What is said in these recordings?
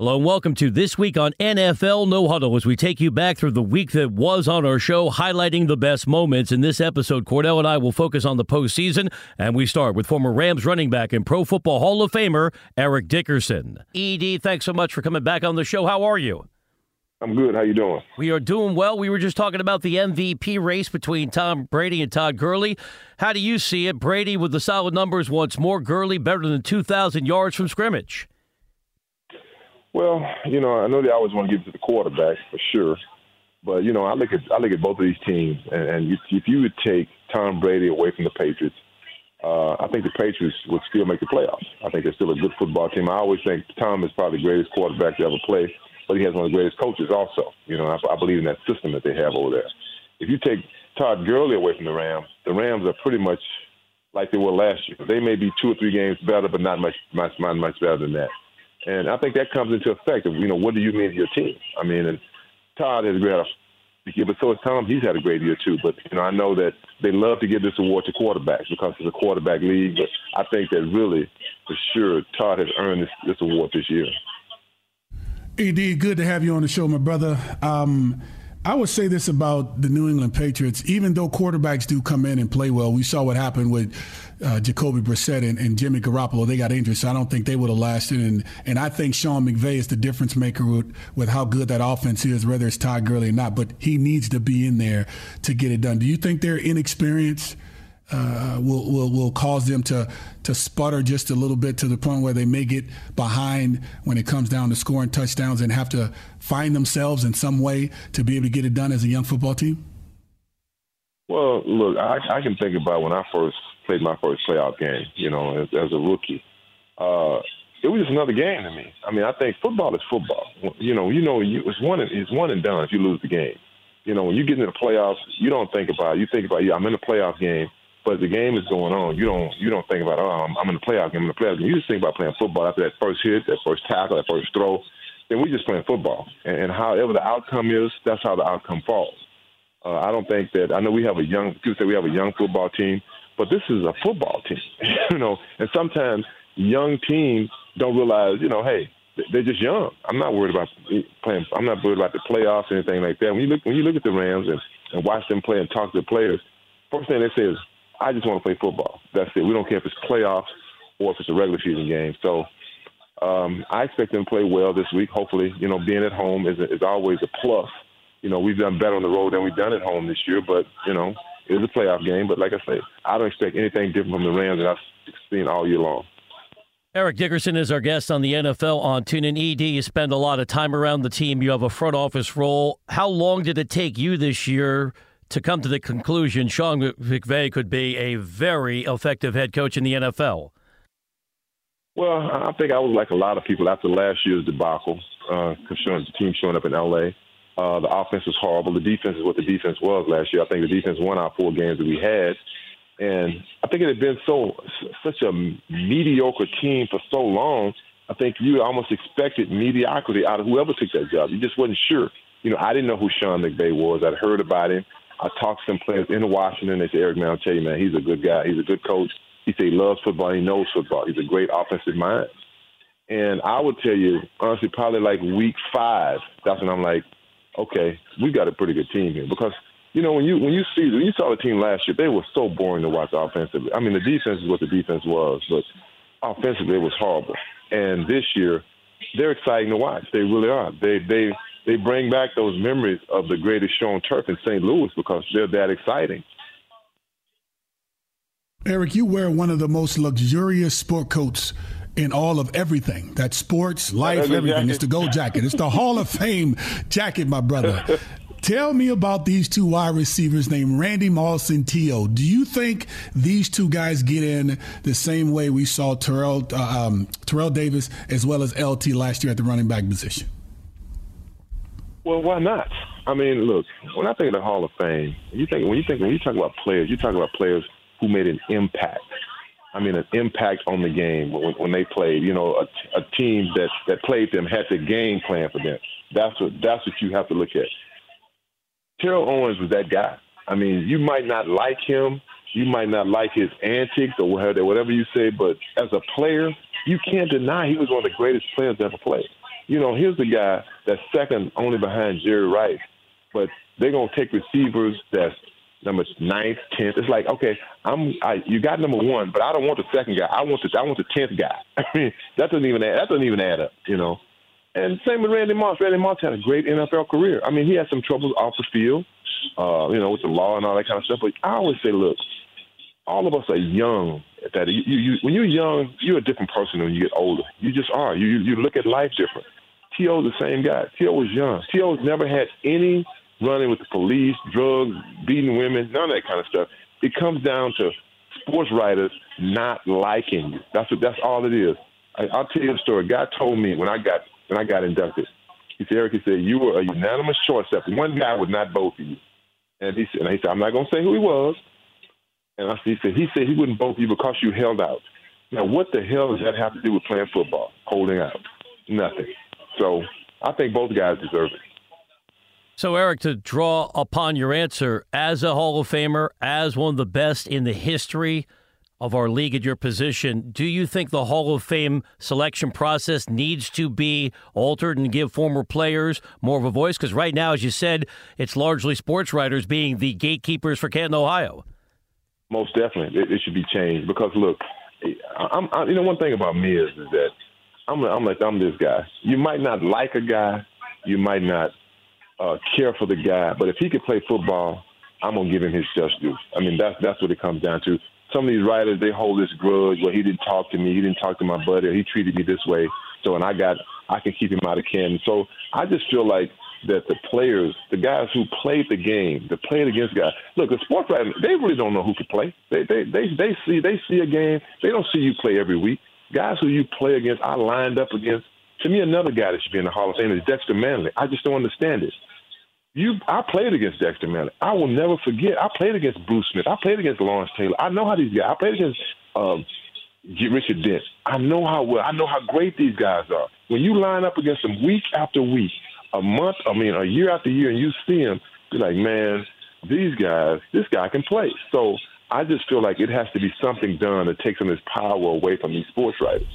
Hello and welcome to This Week on NFL No Huddle as we take you back through the week that was on our show, highlighting the best moments. In this episode, Kordell and I will focus on the postseason, and we start with former Rams Rams running back and Pro Football Hall of Famer Eric Dickerson. ED, thanks so much for coming back on the show. How are you? I'm good. How you doing? We are doing well. We were just talking about the MVP race between Tom Brady and Todd Gurley. How do you see it? Brady with the solid numbers once more. Gurley better than 2,000 yards from scrimmage. Well, you know, I know they always want to give it to the quarterback for sure, but you know, I look at I look at both of these teams, and, and if you would take Tom Brady away from the Patriots, uh, I think the Patriots would still make the playoffs. I think they're still a good football team. I always think Tom is probably the greatest quarterback to ever play, but he has one of the greatest coaches also. You know, I, I believe in that system that they have over there. If you take Todd Gurley away from the Rams, the Rams are pretty much like they were last year. They may be two or three games better, but not much, much, not much better than that. And I think that comes into effect of, you know, what do you mean to your team? I mean, and Todd has had a year, but so has Tom. He's had a great year too. But you know, I know that they love to give this award to quarterbacks because it's a quarterback league. But I think that really, for sure, Todd has earned this, this award this year. Ed, good to have you on the show, my brother. Um, I would say this about the New England Patriots. Even though quarterbacks do come in and play well, we saw what happened with uh, Jacoby Brissett and, and, Jimmy Garoppolo. They got injured, so I don't think they would have lasted. And and I think Sean McVay is the difference maker with, with how good that offense is, whether it's Todd Gurley or not. But he needs to be in there to get it done. Do you think their inexperience uh, will, will will cause them to to sputter just a little bit to the point where they may get behind when it comes down to scoring touchdowns and have to find themselves in some way to be able to get it done as a young football team? Well, look, I, I can think about when I first played my first playoff game. You know, as, as a rookie, uh, it was just another game to me. I mean, I think football is football. You know, you know, you, it's one it's one and done if you lose the game. You know, when you get into the playoffs, you don't think about it. You think about, yeah, I'm in the playoff game but the game is going on. You don't you don't think about oh I'm, I'm in the playoff game. I'm in the playoff game. You just think about playing football after that first hit, that first tackle, that first throw. Then we just playing football, and, and however the outcome is, that's how the outcome falls. Uh, I don't think that I know we have a young people say we have a young football team, but this is a football team, you know. And sometimes young teams don't realize, you know, hey, they're just young. I'm not worried about playing. I'm not worried about the playoffs or anything like that. When you look when you look at the Rams and, and watch them play and talk to the players, first thing they say is, I just want to play football. That's it. We don't care if it's playoffs or if it's a regular season game. So um, I expect them to play well this week. Hopefully, you know, being at home is, is always a plus. You know, we've done better on the road than we've done at home this year, but, you know, it is a playoff game. But like I say, I don't expect anything different from the Rams that I've seen all year long. Eric Dickerson is our guest on the NFL on TuneIn ED. You spend a lot of time around the team. You have a front office role. How long did it take you this year to come to the conclusion Sean McVay could be a very effective head coach in the NFL? Well, I think I was like a lot of people after last year's debacle, uh, the team showing up in LA. Uh, the offense was horrible. The defense is what the defense was last year. I think the defense won our four games that we had. And I think it had been so such a mediocre team for so long. I think you almost expected mediocrity out of whoever took that job. You just wasn't sure. You know, I didn't know who Sean McVay was. I'd heard about him. I talked to some players in Washington. They said, Eric, man, I'll tell you, man, he's a good guy. He's a good coach. He said he loves football. He knows football. He's a great offensive mind. And I would tell you, honestly, probably like week five, that's when I'm like, okay, we got a pretty good team here. Because, you know, when you when you see when you saw the team last year, they were so boring to watch offensively. I mean, the defense is what the defense was, but offensively it was horrible. And this year, they're exciting to watch. They really are. They they they bring back those memories of the greatest show on turf in St. Louis because they're that exciting. Eric, you wear one of the most luxurious sport coats in all of everything. That's sports, life, everything. Jacket. It's the gold jacket. It's the Hall of Fame jacket, my brother. Tell me about these two wide receivers named Randy Moss and T.O. Do you think these two guys get in the same way we saw Terrell, uh, um, Terrell Davis as well as LT last year at the running back position? Well, why not? I mean, look, when I think of the Hall of Fame, you think when you think when you talk about players, you talk about players who made an impact. I mean, an impact on the game when, when they played. You know, a, a team that that played them had the game plan for them. That's what that's what you have to look at. Terrell Owens was that guy. I mean, you might not like him, you might not like his antics or whatever, you say, but as a player, you can't deny he was one of the greatest players to ever played. You know, here's the guy that's second only behind Jerry Rice, but they're gonna take receivers that's number ninth, tenth. It's like, okay, I'm I, you got number one, but I don't want the second guy. I want the I want the tenth guy. I mean, that doesn't even add, that doesn't even add up, you know. And same with Randy Moss. Randy Moss had a great NFL career. I mean, he had some troubles off the field, uh, you know, with the law and all that kind of stuff. But I always say, look, all of us are young. At That you, you, when you're young, you're a different person when you get older. You just are. You you look at life different. T.O. the same guy. T.O. was young. T.O.'s never had any running with the police, drugs, beating women, none of that kind of stuff. It comes down to sports writers not liking you. That's what, that's all it is. I, I'll tell you a story. A guy told me when I got when I got inducted. He said, Eric, he said, you were a unanimous choice except one guy would not vote for you. And he said, and he said, I'm not going to say who he was. And I, he said, he said he wouldn't vote for you because you held out. Now, what the hell does that have to do with playing football, holding out? Nothing. So I think both guys deserve it. So, Eric, to draw upon your answer, as a Hall of Famer, as one of the best in the history of our league at your position, do you think the Hall of Fame selection process needs to be altered and give former players more of a voice? Because right now, as you said, it's largely sports writers being the gatekeepers for Canton, Ohio. Most definitely, it, it should be changed. Because look, I'm, I, you know, one thing about me is, is that I'm, I'm like I'm this guy. You might not like a guy, you might not uh, care for the guy, but if he could play football, I'm gonna give him his just due. I mean, that's that's what it comes down to. Some of these writers they hold this grudge. Well, he didn't talk to me. He didn't talk to my buddy. He treated me this way. So, and I got I can keep him out of Canton. So, I just feel like that the players, the guys who played the game, the played against guys. Look, the sports writers, they really don't know who can play. They they they they see they see a game. They don't see you play every week. Guys who you play against, I lined up against. To me, another guy that should be in the Hall of Fame is Dexter Manley. I just don't understand it. You, I played against Dexter Manley. I will never forget. I played against Bruce Smith. I played against Lawrence Taylor. I know how these guys. I played against um, Richard Dent. I know how well. I know how great these guys are. When you line up against them week after week, a month, I mean, a year after year, and you see them, you're like, man, these guys, this guy can play. So I just feel like it has to be something done that takes some of this power away from these sports writers.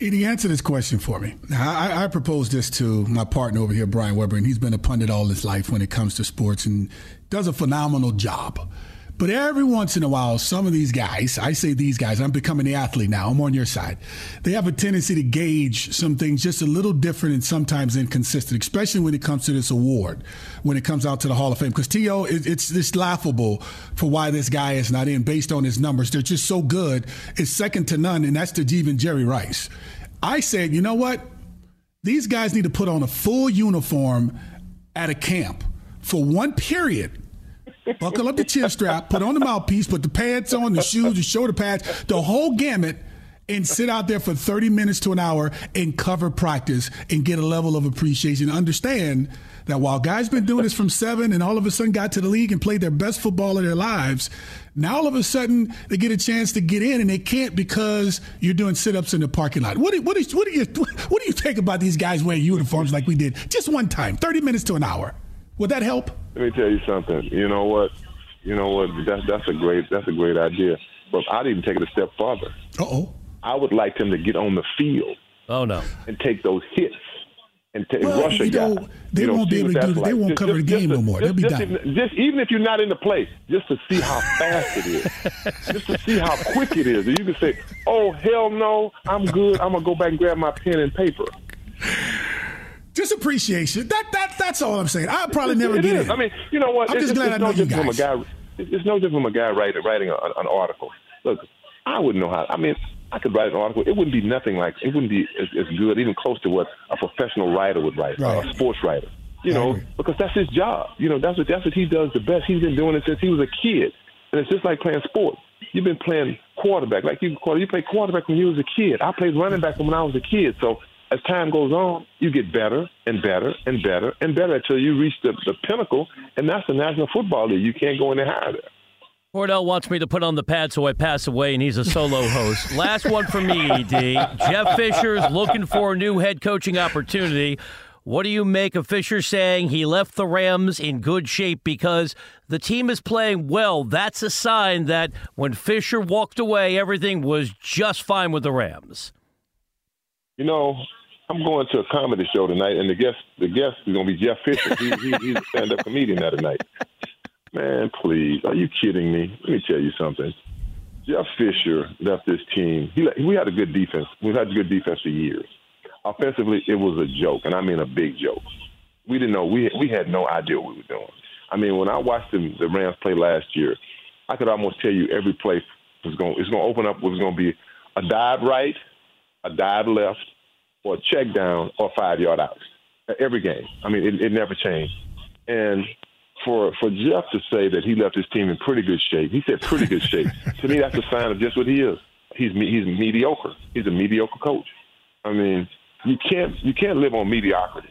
ED, answer this question for me. I, I proposed this to my partner over here, Brian Weber, and he's been a pundit all his life when it comes to sports and does a phenomenal job. But every once in a while, some of these guys, I say these guys, I'm becoming the athlete now, I'm on your side. They have a tendency to gauge some things just a little different and sometimes inconsistent, especially when it comes to this award, when it comes out to the Hall of Fame. Because T.O., it's just laughable for why this guy is not in based on his numbers. They're just so good. It's second to none, and that's to even Jerry Rice. I said, you know what? These guys need to put on a full uniform at a camp for one period buckle up the chin strap, put on the mouthpiece, put the pants on, the shoes, the shoulder pads, the whole gamut, and sit out there for 30 minutes to an hour and cover practice and get a level of appreciation. Understand that while guys been doing this from seven and all of a sudden got to the league and played their best football of their lives, now all of a sudden they get a chance to get in and they can't because you're doing sit-ups in the parking lot. What do, what, is, what, do you, what do you think about these guys wearing uniforms like we did just one time, 30 minutes to an hour? Would that help? Let me tell you something. You know what? You know what? That's that's a great that's a great idea. But I'd even take it a step farther. Uh oh. I would like them to get on the field. Oh no. And take those hits and, t- well, rush you know, guy. They you won't be able to do. Like. They won't just, cover just, the game just, no more. They'll be done. Just even if you're not in the play, just to see how fast it is, just to see how quick it is, and you can say, "Oh hell no, I'm good. I'm gonna go back and grab my pen and paper." Just appreciation. That that that's all I'm saying. I'll probably never it get is. in. I mean, you know what? I'm it's, just glad it's I no know you different guys. From a guy, it's no different from a guy writing writing a, an article. Look, I wouldn't know how. I mean, I could write an article. It wouldn't be nothing like. It wouldn't be as, as good, even close to what a professional writer would write, right. a sports writer. You know, because that's his job. You know, that's what that's what he does the best. He's been doing it since he was a kid, and it's just like playing sports. You've been playing quarterback, like you you played quarterback when you was a kid. I played running back when I was a kid. So as time goes on, you get better and better and better and better until you reach the, the pinnacle, and that's the National Football League. You can't go any higher there. Kordell wants me to put on the pad so I pass away, and he's a solo host. Last one for me, ED. Jeff Fisher's looking for a new head coaching opportunity. What do you make of Fisher saying he left the Rams in good shape because the team is playing well? That's a sign that when Fisher walked away, everything was just fine with the Rams. You know, I'm going to a comedy show tonight, and the guest the guest is going to be Jeff Fisher. He, he, he's a stand up comedian that night. Man, please, are you kidding me? Let me tell you something. Jeff Fisher left this team. He, we had a good defense. We've had a good defense for years. Offensively, it was a joke, and I mean a big joke. We didn't know. We we had no idea what we were doing. I mean, when I watched the, the Rams play last year, I could almost tell you every play was going. It's going to open up. Was going to be a dive right, a dive left, or a check down, or five yard out. Every game. I mean, it, it never changed. And for for Jeff to say that he left his team in pretty good shape, he said pretty good shape. to me, that's a sign of just what he is. He's he's mediocre. He's a mediocre coach. I mean, you can't you can't live on mediocrity.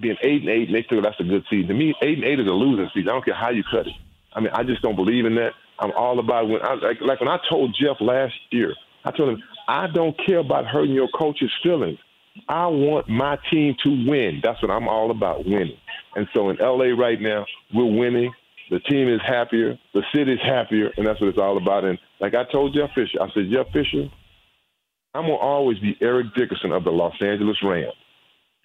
Being eight and eight, and they feel that's a good season. To me, eight and eight is a losing season. I don't care how you cut it. I mean, I just don't believe in that. I'm all about when I like, like when I told Jeff last year. I told him I don't care about hurting your coach's feelings. I want my team to win. That's what I'm all about, winning. And so in LA right now, we're winning. The team is happier. The city's happier, and that's what it's all about. And like I told Jeff Fisher, I said, Jeff Fisher, I'm gonna always be Eric Dickerson of the Los Angeles Rams.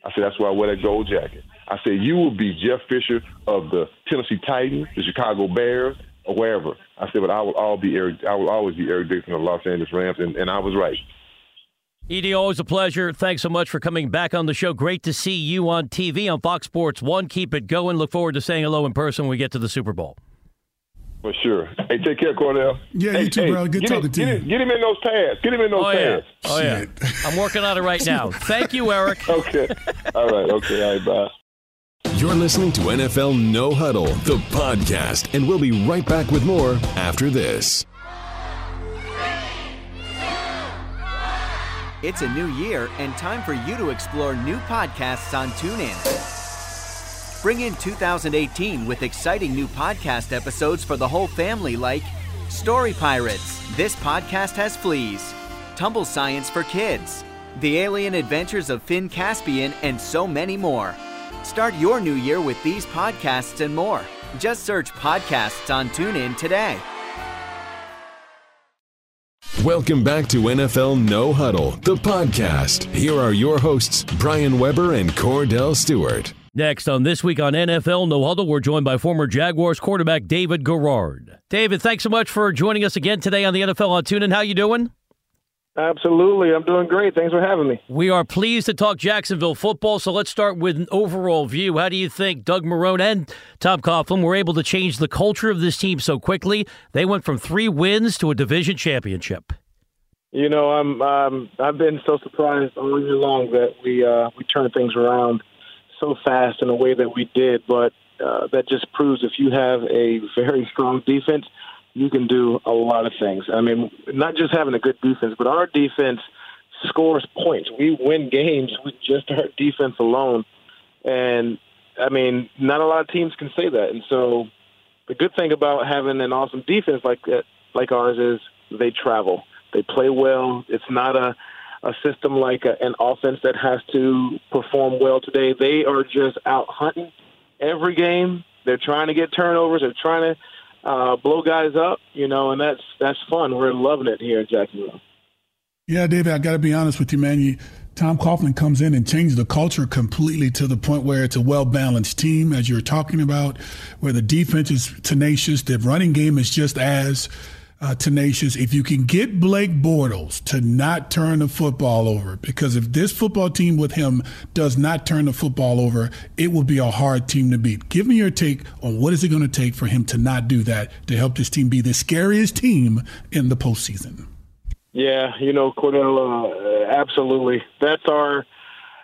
I said that's why I wear that gold jacket. I said you will be Jeff Fisher of the Tennessee Titans, the Chicago Bears, or wherever. I said, but I will all be Eric. I will always be Eric Dickerson of the Los Angeles Rams, and, and I was right. Ed, always a pleasure. Thanks so much for coming back on the show. Great to see you on TV on Fox Sports One. Keep it going. Look forward to saying hello in person when we get to the Super Bowl. For sure. Hey, take care, Kordell. Yeah, hey, you too, hey, bro. Good talking him, to you. Get, get him in those pads. Get him in those oh, yeah. pads. Oh, yeah. I'm working on it right now. Thank you, Eric. okay. All right. Okay. All right. Bye. You're listening to NFL No Huddle, the podcast, and we'll be right back with more after this. It's a new year and time for you to explore new podcasts on TuneIn. Bring in 2018 with exciting new podcast episodes for the whole family like Story Pirates, This Podcast Has Fleas, Tumble Science for Kids, The Alien Adventures of Finn Caspian, and so many more. Start your new year with these podcasts and more. Just search podcasts on TuneIn today. Welcome back to NFL No Huddle, the podcast. Here are your hosts, Brian Weber and Kordell Stewart. Next on This Week on NFL No Huddle, we're joined by former Jaguars quarterback David Garrard. David, thanks so much for joining us again today on the NFL on TuneIn. How you doing? Absolutely. I'm doing great. Thanks for having me. We are pleased to talk Jacksonville football, so let's start with an overall view. How do you think Doug Marrone and Tom Coughlin were able to change the culture of this team so quickly? They went from three wins to a division championship. You know, I'm um, I've been so surprised all year long that we uh, we turned things around so fast in a way that we did. But uh, that just proves if you have a very strong defense, you can do a lot of things. I mean, not just having a good defense, but our defense scores points. We win games with just our defense alone. And I mean, not a lot of teams can say that. And so the good thing about having an awesome defense like that, like ours is they travel. They play well. It's not a a system like a, an offense that has to perform well today. They are just out hunting every game. They're trying to get turnovers. They're trying to uh, blow guys up, you know, and that's that's fun. We're loving it here in Jacksonville. Yeah, David, I got to be honest with you, man. You, Tom Coughlin comes in and changes the culture completely to the point where it's a well balanced team, as you're talking about, where the defense is tenacious, the running game is just as uh, tenacious. If you can get Blake Bortles to not turn the football over, because if this football team with him does not turn the football over, it will be a hard team to beat. Give me your take on what is it going to take for him to not do that to help this team be the scariest team in the postseason. Yeah, you know, Kordell, uh, absolutely. That's our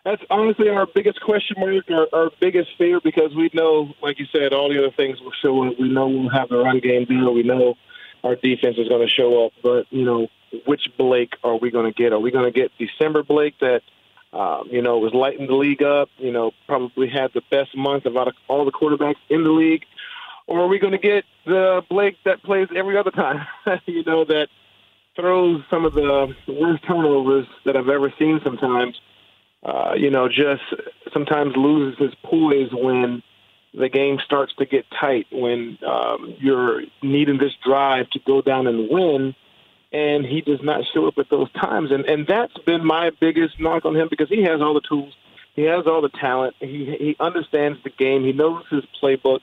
that's honestly our biggest question mark, our, our biggest fear, because we know, like you said, all the other things will show up. We know we'll have the run game deal. We know our defense is going to show up. But you know, which Blake are we going to get? Are we going to get December Blake that um, you know was lighting the league up? You know, probably had the best month of all the quarterbacks in the league. or are we going to get the Blake that plays every other time? you know that throws some of the worst turnovers that I've ever seen. Sometimes, uh, you know, just sometimes loses his poise when the game starts to get tight. When um, you're needing this drive to go down and win, and he does not show up at those times. And and that's been my biggest knock on him because he has all the tools, he has all the talent, he he understands the game, he knows his playbook.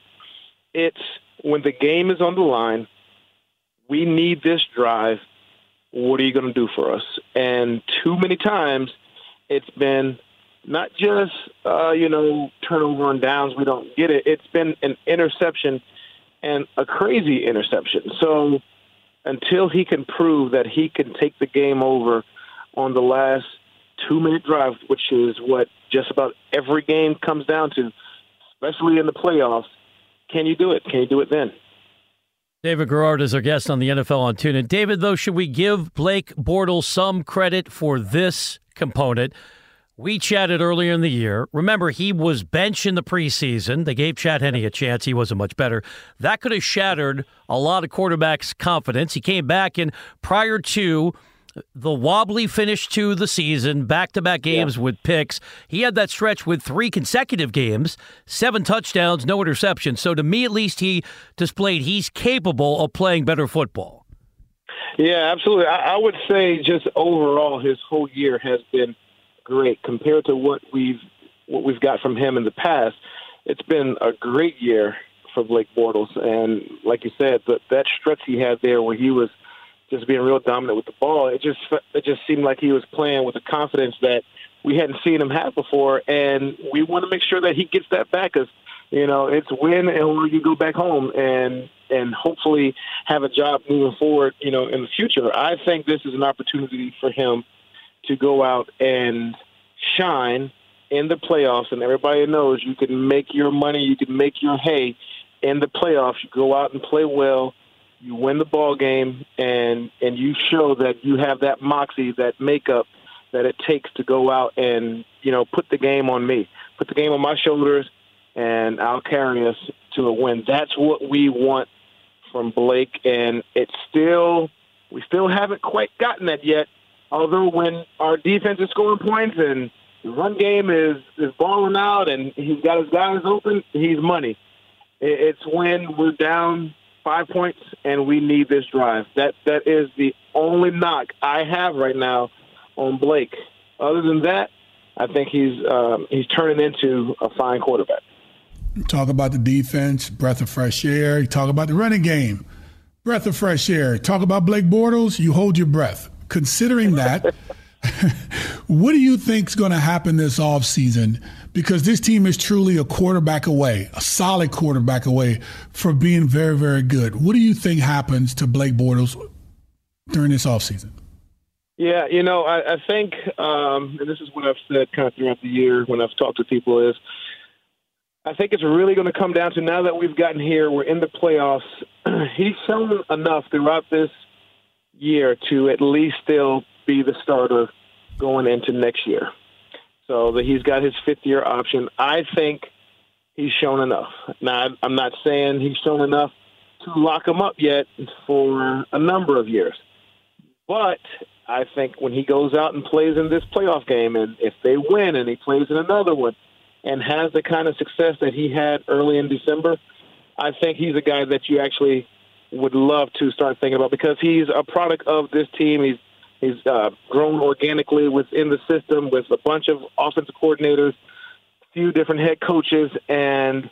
It's when the game is on the line, we need this drive. What are you going to do for us? And too many times, it's been not just uh, you know turnover on downs. We don't get it. It's been an interception and a crazy interception. So until he can prove that he can take the game over on the last two minute drive, which is what just about every game comes down to, especially in the playoffs, can you do it? Can you do it then? David Garrard is our guest on the NFL on TuneIn. David, though, should we give Blake Bortles some credit for this component? We chatted earlier in the year. Remember, he was bench in the preseason. They gave Chad Henne a chance. He wasn't much better. That could have shattered a lot of quarterbacks' confidence. He came back, and prior to the wobbly finish to the season, back to back games yeah. with picks, he had that stretch with three consecutive games, seven touchdowns, no interceptions. So, to me, at least, he displayed he's capable of playing better football. Yeah, absolutely. I, I would say just overall, his whole year has been great compared to what we've what we've got from him in the past. It's been a great year for Blake Bortles, and like you said, that that stretch he had there where he was just being real dominant with the ball, it just it just seemed like he was playing with a confidence that we hadn't seen him have before, and we want to make sure that he gets that back because you know it's win and you go back home and and hopefully have a job moving forward, you know, in the future. I think this is an opportunity for him to go out and shine in the playoffs, and everybody knows you can make your money, you can make your hay in the playoffs. You go out and play well, you win the ball game, and and you show that you have that moxie, that makeup that it takes to go out and you know put the game on me, put the game on my shoulders, and I'll carry us to a win. That's what we want from Blake, and it's still we still haven't quite gotten that yet. Although when our defense is scoring points and the run game is is balling out and he's got his guys open, he's money. It's when we're down five points and we need this drive. That that is the only knock I have right now on Blake. Other than that, I think he's um, he's turning into a fine quarterback. Talk about the defense, breath of fresh air. Talk about the running game, breath of fresh air. Talk about Blake Bortles. You hold your breath considering that, what do you think is going to happen this offseason? Because this team is truly a quarterback away, a solid quarterback away from being very, very good. What do you think happens to Blake Bortles during this offseason? Yeah, you know, I, I think, um, and this is what I've said kind of throughout the year when I've talked to people is, I think it's really going to come down to now that we've gotten here, we're in the playoffs. He's shown enough throughout this – year to at least still be the starter going into next year. So that he's got his fifth year option. I think he's shown enough. Now, I'm not saying he's shown enough to lock him up yet for a number of years. But I think when he goes out and plays in this playoff game, and if they win and he plays in another one and has the kind of success that he had early in December, I think he's a guy that you actually would love to start thinking about because he's a product of this team. He's he's uh, grown organically within the system with a bunch of offensive coordinators, few different head coaches, and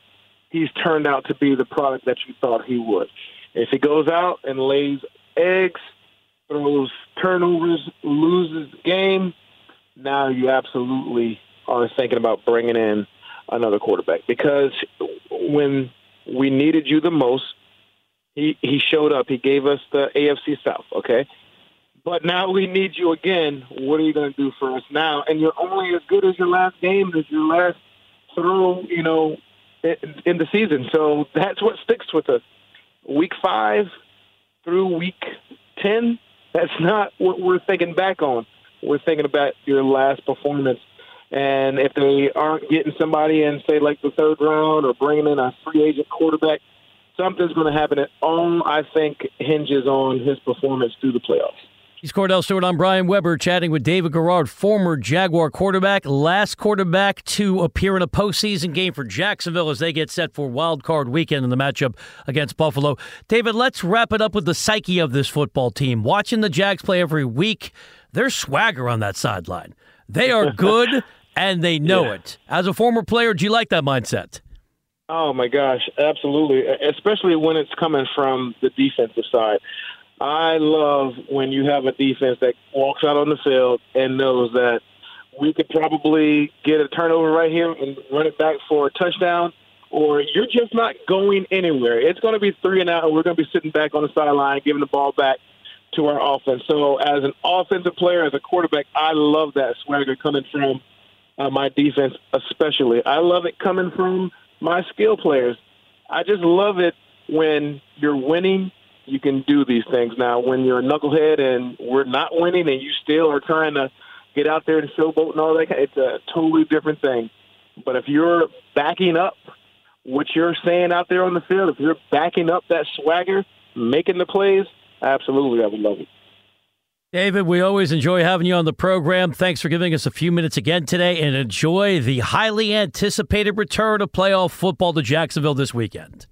he's turned out to be the product that you thought he would. If he goes out and lays eggs, throws turnovers, loses the game, now you absolutely are thinking about bringing in another quarterback because when we needed you the most, he he showed up. He gave us the AFC South. Okay, but now we need you again. What are you going to do for us now? And you're only as good as your last game as your last throw. You know, in, in the season. So that's what sticks with us. Week five through week ten. That's not what we're thinking back on. We're thinking about your last performance. And if they aren't getting somebody in, say, like the third round or bringing in a free agent quarterback, something's going to happen. It all I think hinges on his performance through the playoffs. He's Kordell Stewart. I'm Brian Weber chatting with David Garrard, former Jaguar quarterback, last quarterback to appear in a postseason game for Jacksonville as they get set for wild card weekend in the matchup against Buffalo. David, let's wrap it up with the psyche of this football team. Watching the Jags play every week, there's swagger on that sideline. They are good and they know yeah. it. As a former player, do you like that mindset? Oh my gosh, absolutely. Especially when it's coming from the defensive side. I love when you have a defense that walks out on the field and knows that we could probably get a turnover right here and run it back for a touchdown, or you're just not going anywhere. It's going to be three and out, and we're going to be sitting back on the sideline giving the ball back to our offense. So, as an offensive player, as a quarterback, I love that swagger coming from uh, my defense, especially. I love it coming from my skill players. I just love it when you're winning you can do these things. Now, when you're a knucklehead and we're not winning and you still are trying to get out there and showboat and all that, it's a totally different thing. But if you're backing up what you're saying out there on the field, if you're backing up that swagger, making the plays, absolutely, I would love it. David, we always enjoy having you on the program. Thanks for giving us a few minutes again today and enjoy the highly anticipated return of playoff football to Jacksonville this weekend.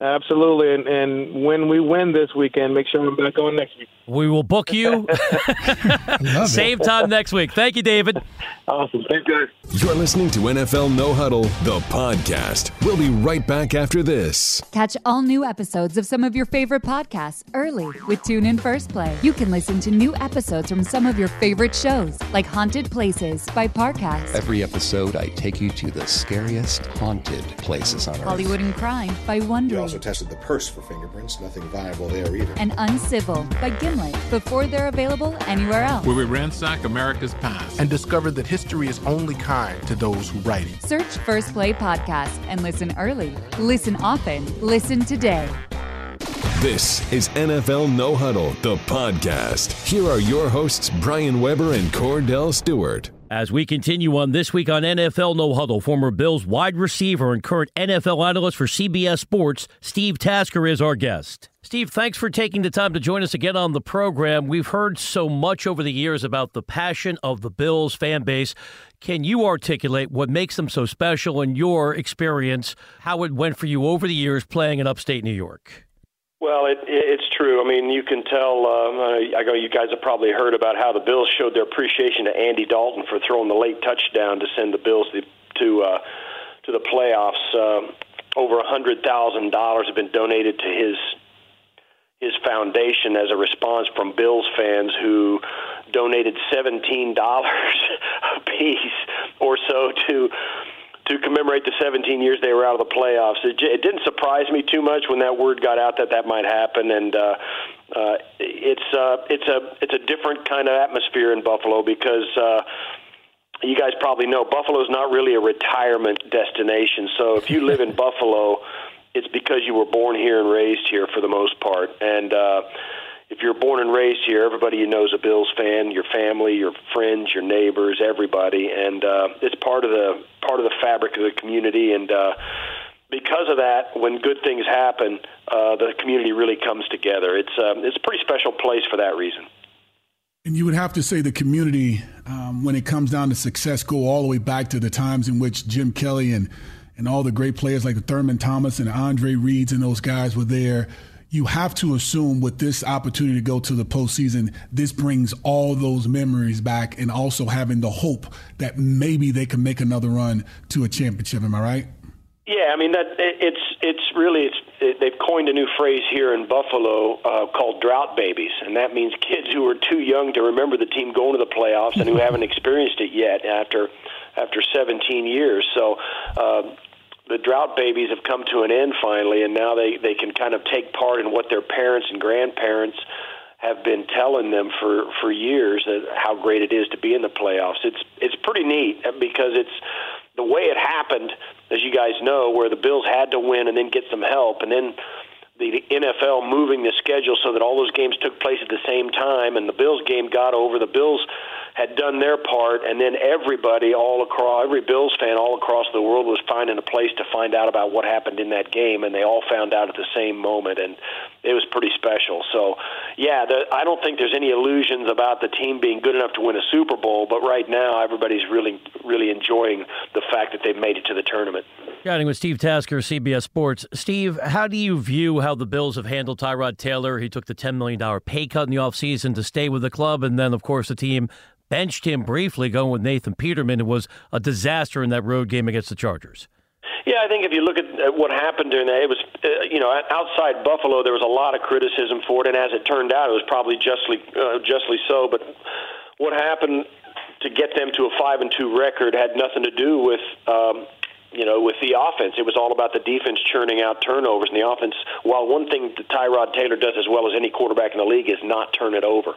Absolutely, and, and when we win this weekend, make sure I'm back on next week. We will book you. Same time next week. Thank you, David. Awesome. Thank you, guys. You're listening to NFL No Huddle, the podcast. We'll be right back after this. Catch all new episodes of some of your favorite podcasts early with TuneIn First Play. You can listen to new episodes from some of your favorite shows, like Haunted Places by Parcast. Every episode, I take you to the scariest haunted places on earth. Hollywood and Crime by Wondery also tested the purse for fingerprints. Nothing viable there either. And Uncivil by Gimlet before they're available anywhere else. Where we ransack America's past and discover that history is only kind to those who write it. Search First Play Podcast and listen early. Listen often. Listen today. This is NFL No Huddle, the podcast. Here are your hosts, Brian Weber and Kordell Stewart. As we continue on this week on NFL No Huddle, former Bills wide receiver and current NFL analyst for CBS Sports, Steve Tasker is our guest. Steve, thanks for taking the time to join us again on the program. We've heard so much over the years about the passion of the Bills fan base. Can you articulate what makes them so special in your experience, how it went for you over the years playing in upstate New York? Well, it, it's true. I mean, you can tell. Um, I go. You guys have probably heard about how the Bills showed their appreciation to Andy Dalton for throwing the late touchdown to send the Bills to to, uh, to the playoffs. Uh, over a hundred thousand dollars have been donated to his his foundation as a response from Bills fans who donated seventeen dollars a piece or so to to commemorate the 17 years they were out of the playoffs. It, it didn't surprise me too much when that word got out that that might happen, and uh, uh, it's uh, it's a it's a different kind of atmosphere in Buffalo because. Uh, you guys probably know Buffalo's not really a retirement destination. So if you live in Buffalo, it's because you were born here and raised here for the most part. And uh, if you're born and raised here, everybody you know is a Bills fan. Your family, your friends, your neighbors, everybody, and uh, it's part of the part of the fabric of the community. And uh, because of that, when good things happen, uh, the community really comes together. It's um, it's a pretty special place for that reason. And you would have to say the community, um, when it comes down to success, go all the way back to the times in which Jim Kelly and and all the great players like Thurman Thomas and Andre Reeds and those guys were there you have to assume with this opportunity to go to the postseason, this brings all those memories back and also having the hope that maybe they can make another run to a championship. Am I right? Yeah, I mean that it's it's really it's it, they've coined a new phrase here in Buffalo uh, called drought babies, and that means kids who are too young to remember the team going to the playoffs and who haven't experienced it yet after after 17 years. So uh, the drought babies have come to an end finally, and now they they can kind of take part in what their parents and grandparents have been telling them for for years that how great it is to be in the playoffs. It's it's pretty neat uh, because it's the way it happened, as you guys know, where the Bills had to win and then get some help, and then the NFL moving the schedule so that all those games took place at the same time, and the Bills game got over. The Bills had done their part, and then everybody all across, every Bills fan all across the world was finding a place to find out about what happened in that game, and they all found out at the same moment, and it was pretty special. So, yeah, the, I don't think there's any illusions about the team being good enough to win a Super Bowl, but right now everybody's really, really enjoying the fact that they've made it to the tournament. Chatting with Steve Tasker, CBS Sports. Steve, how do you view how the Bills have handled Tyrod Taylor? He took the $10 million pay cut in the offseason to stay with the club, and then, of course, the team benched him briefly, going with Nathan Peterman, who was a disaster in that road game against the Chargers. Yeah, I think if you look at, what happened during that, it was, uh, you know, outside Buffalo, there was a lot of criticism for it, and as it turned out, it was probably justly, uh, justly so. But what happened to get them to a five and two record had nothing to do with um, you know, with the offense, it was all about the defense churning out turnovers. And the offense, while one thing that Tyrod Taylor does as well as any quarterback in the league is not turn it over.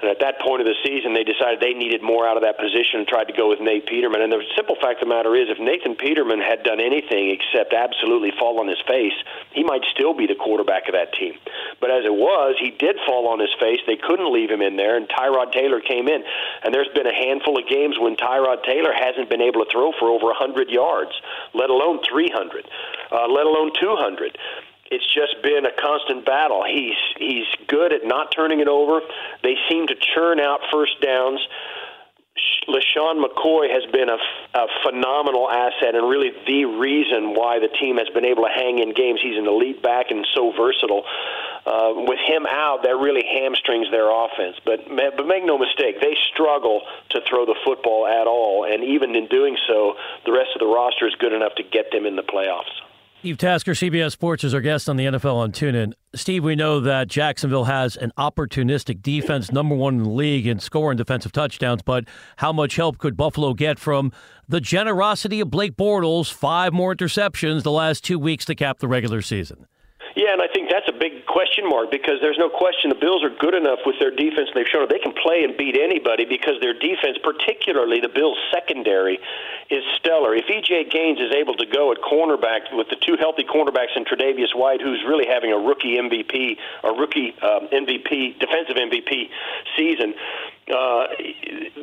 And at that point of the season, they decided they needed more out of that position and tried to go with Nate Peterman. And the simple fact of the matter is, if Nathan Peterman had done anything except absolutely fall on his face, he might still be the quarterback of that team. But as it was, he did fall on his face. They couldn't leave him in there, and Tyrod Taylor came in. And there's been a handful of games when Tyrod Taylor hasn't been able to throw for over 100 yards, let alone 300, uh, let alone 200 it's just been a constant battle. He's he's good at not turning it over. They seem to churn out first downs. LeSean McCoy has been a, a phenomenal asset and really the reason why the team has been able to hang in games. He's an elite back and so versatile. Uh, with him out, that really hamstrings their offense. But but make no mistake, they struggle to throw the football at all, and even in doing so, the rest of the roster is good enough to get them in the playoffs. Steve Tasker, CBS Sports, is our guest on the NFL on TuneIn. Steve, we know that Jacksonville has an opportunistic defense, number one in the league in scoring defensive touchdowns, but how much help could Buffalo get from the generosity of Blake Bortles? Five more interceptions the last two weeks to cap the regular season. Yeah, and I think that's a big question mark because there's no question the Bills are good enough with their defense. They've shown they can play and beat anybody because their defense, particularly the Bills' secondary, is stellar. If EJ Gaines is able to go at cornerback with the two healthy cornerbacks in Tre'Davious White, who's really having a rookie MVP, a rookie um, MVP, defensive MVP season, uh,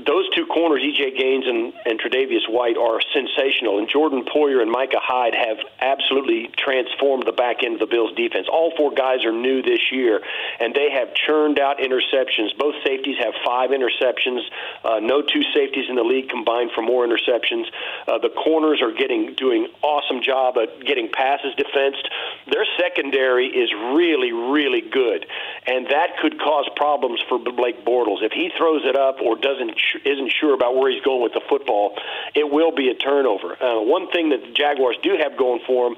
those two corners, EJ Gaines and, and Tre'Davious White, are sensational. And Jordan Poyer and Micah Hyde have absolutely transformed the back end of the Bills' defense. All four guys are new this year, and they have churned out interceptions. Both safeties have five interceptions. Uh, no two safeties in the league combined for more interceptions. Uh, the corners are getting doing awesome job at getting passes defensed. Their secondary is really, really good, and that could cause problems for Blake Bortles if he throws throws it up or doesn't isn't sure about where he's going with the football, it will be a turnover. Uh, one thing that the Jaguars do have going for them.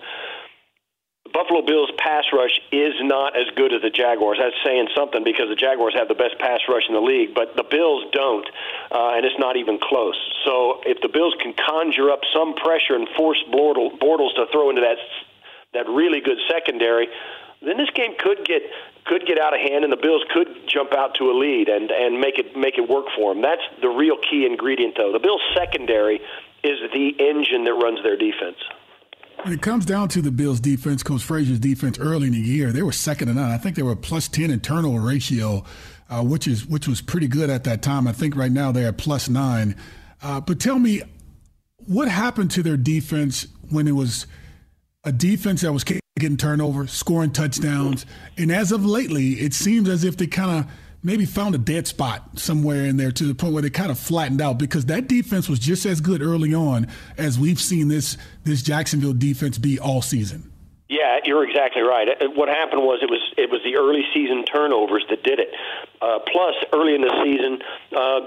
The Buffalo Bills pass rush is not as good as the Jaguars. That's saying something because the Jaguars have the best pass rush in the league, but the Bills don't, uh, and it's not even close. So if the Bills can conjure up some pressure and force Bortles to throw into that that really good secondary, then this game could get could get out of hand, and the Bills could jump out to a lead and and make it make it work for them. That's the real key ingredient, though. The Bills' secondary is the engine that runs their defense. When it comes down to the Bills' defense, Coach Frazier's defense early in the year, they were second to none. I think they were plus ten in turnover ratio, uh, which is which was pretty good at that time. I think right now they're plus nine. Uh, but tell me, what happened to their defense when it was a defense that was getting turnovers, scoring touchdowns. And as of lately, it seems as if they kind of maybe found a dead spot somewhere in there to the point where they kind of flattened out because that defense was just as good early on as we've seen this this Jacksonville defense be all season. Yeah, you're exactly right. Uh, what happened was it was it was the early season turnovers that did it. Uh, plus, early in the season, uh,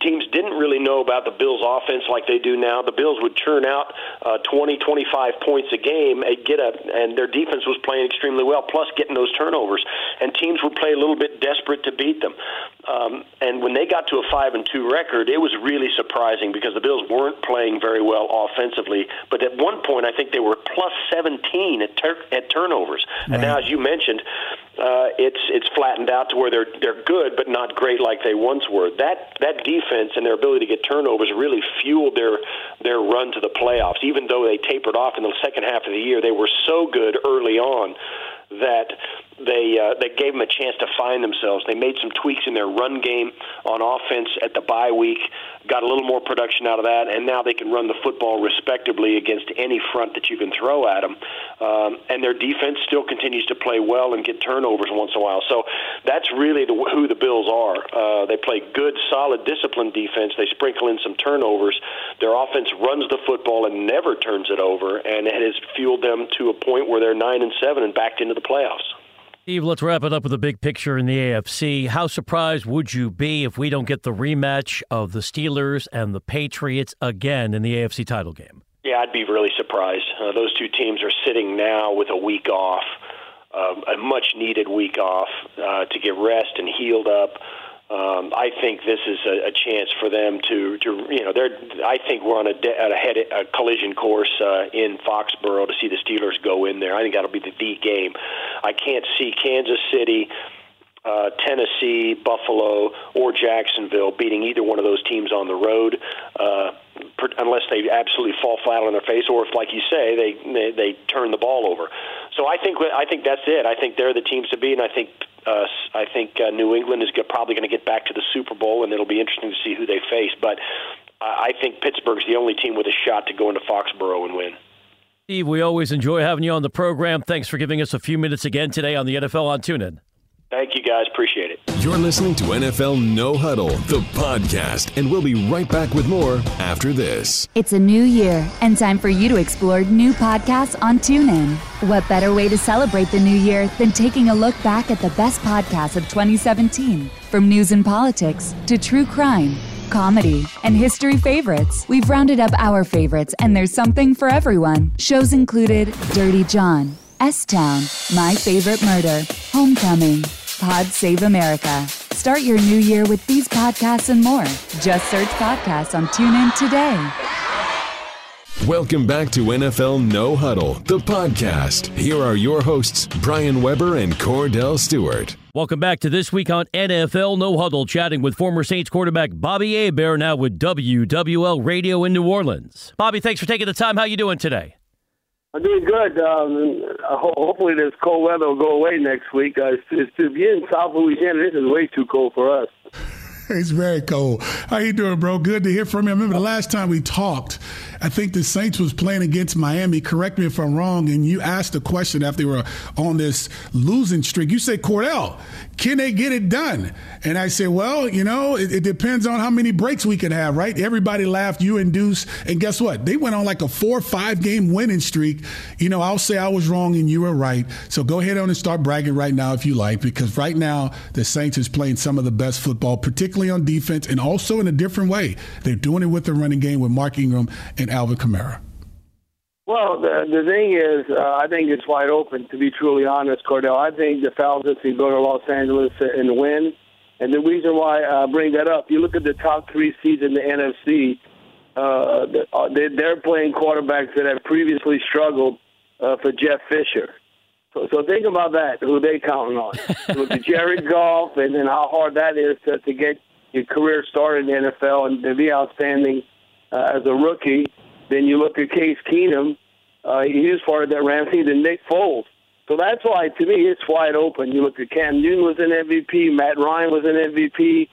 teams didn't really know about the Bills' offense like they do now. The Bills would churn out uh, 20, 25 points a game, and get a, and their defense was playing extremely well. Plus, getting those turnovers, and teams would play a little bit desperate to beat them. Um, and when they got to a five and two record, it was really surprising because the Bills weren't playing very well offensively. But at one point, I think they were plus 17 at, ter- at turnovers. Right. And now, as you mentioned, uh, it's it's flattened out to where they're they're good but not great like they once were. That that defense and their ability to get turnovers really fueled their their run to the playoffs. Even though they tapered off in the second half of the year, they were so good early on that they uh, they gave them a chance to find themselves. They made some tweaks in their run game on offense at the bye week, got a little more production out of that, and now they can run the football respectably against any front that you can throw at them. Um, and their defense still continues to play well and get turnovers once in a while. So that's really the, who the Bills are. Uh, they play good, solid, disciplined defense. They sprinkle in some turnovers. Their offense runs the football and never turns it over, and it has fueled them to a point where they're nine and seven and backed into the playoffs. Steve, let's wrap it up with a big picture in the AFC. How surprised would you be if we don't get the rematch of the Steelers and the Patriots again in the AFC title game? Yeah, I'd be really surprised. Uh, those two teams are sitting now with a week off, uh, a much needed week off uh, to get rest and healed up. Um, I think this is a, a chance for them to, to, you know, they're. I think we're on a, de- a, head, a collision course uh, in Foxborough to see the Steelers go in there. I think that'll be the D game. I can't see Kansas City, uh, Tennessee, Buffalo, or Jacksonville beating either one of those teams on the road, uh, unless they absolutely fall flat on their face, or if, like you say, they, they they turn the ball over. So I think I think that's it. I think they're the teams to beat, and I think uh, I think uh, New England is probably going to get back to the Super Bowl, and it'll be interesting to see who they face. But I think Pittsburgh's the only team with a shot to go into Foxborough and win. Steve, we always enjoy having you on the program. Thanks for giving us a few minutes again today on the NFL on TuneIn. Thank you, guys. Appreciate it. You're listening to NFL No Huddle, the podcast, and we'll be right back with more after this. It's a new year and time for you to explore new podcasts on TuneIn. What better way to celebrate the new year than taking a look back at the best podcasts of 2017? From news and politics to true crime, comedy, and history favorites, we've rounded up our favorites, and there's something for everyone. Shows included Dirty John, S Town, My Favorite Murder, Homecoming. Pod Save America. Start your new year with these podcasts and more. Just search podcasts on TuneIn today. Welcome back to NFL No Huddle, the podcast. Here are your hosts, Brian Weber and Kordell Stewart. Welcome back to this week on NFL No Huddle, chatting with former Saints quarterback Bobby Hebert, now with WWL Radio in New Orleans. Bobby, thanks for taking the time. How are you doing today? I'm doing good. Um, hopefully, this cold weather will go away next week. Uh, it's, to be in South Louisiana, this is way too cold for us. It's very cold. How you doing, bro? Good to hear from you. I remember the last time we talked, I think the Saints was playing against Miami. Correct me if I'm wrong. And you asked a question after they were on this losing streak. You said, Kordell, can they get it done? And I said, well, you know, it, it depends on how many breaks we can have, right? Everybody laughed, you and Deuce. And guess what? They went on like a four or five game winning streak. You know, I'll say I was wrong and you were right. So go ahead on and start bragging right now if you like, because right now the Saints is playing some of the best football, particularly on defense and also in a different way. They're doing it with the running game with Mark Ingram and Alvin Kamara? Well, the, the thing is, uh, I think it's wide open, to be truly honest, Kordell. I think the Falcons can go to Los Angeles and win. And the reason why I bring that up, you look at the top three seeds in the NFC, uh, uh they're playing quarterbacks that have previously struggled uh, for Jeff Fisher. So, so think about that, who they counting on. Look at Jared Goff, and then how hard that is to, to get your career started in the NFL and to be outstanding uh, as a rookie. Then you look at Case Keenum. Uh, he was part of that Ramsey and Nick Foles. So that's why, to me, it's wide open. You look at Cam Newton was an MVP. Matt Ryan was an MVP.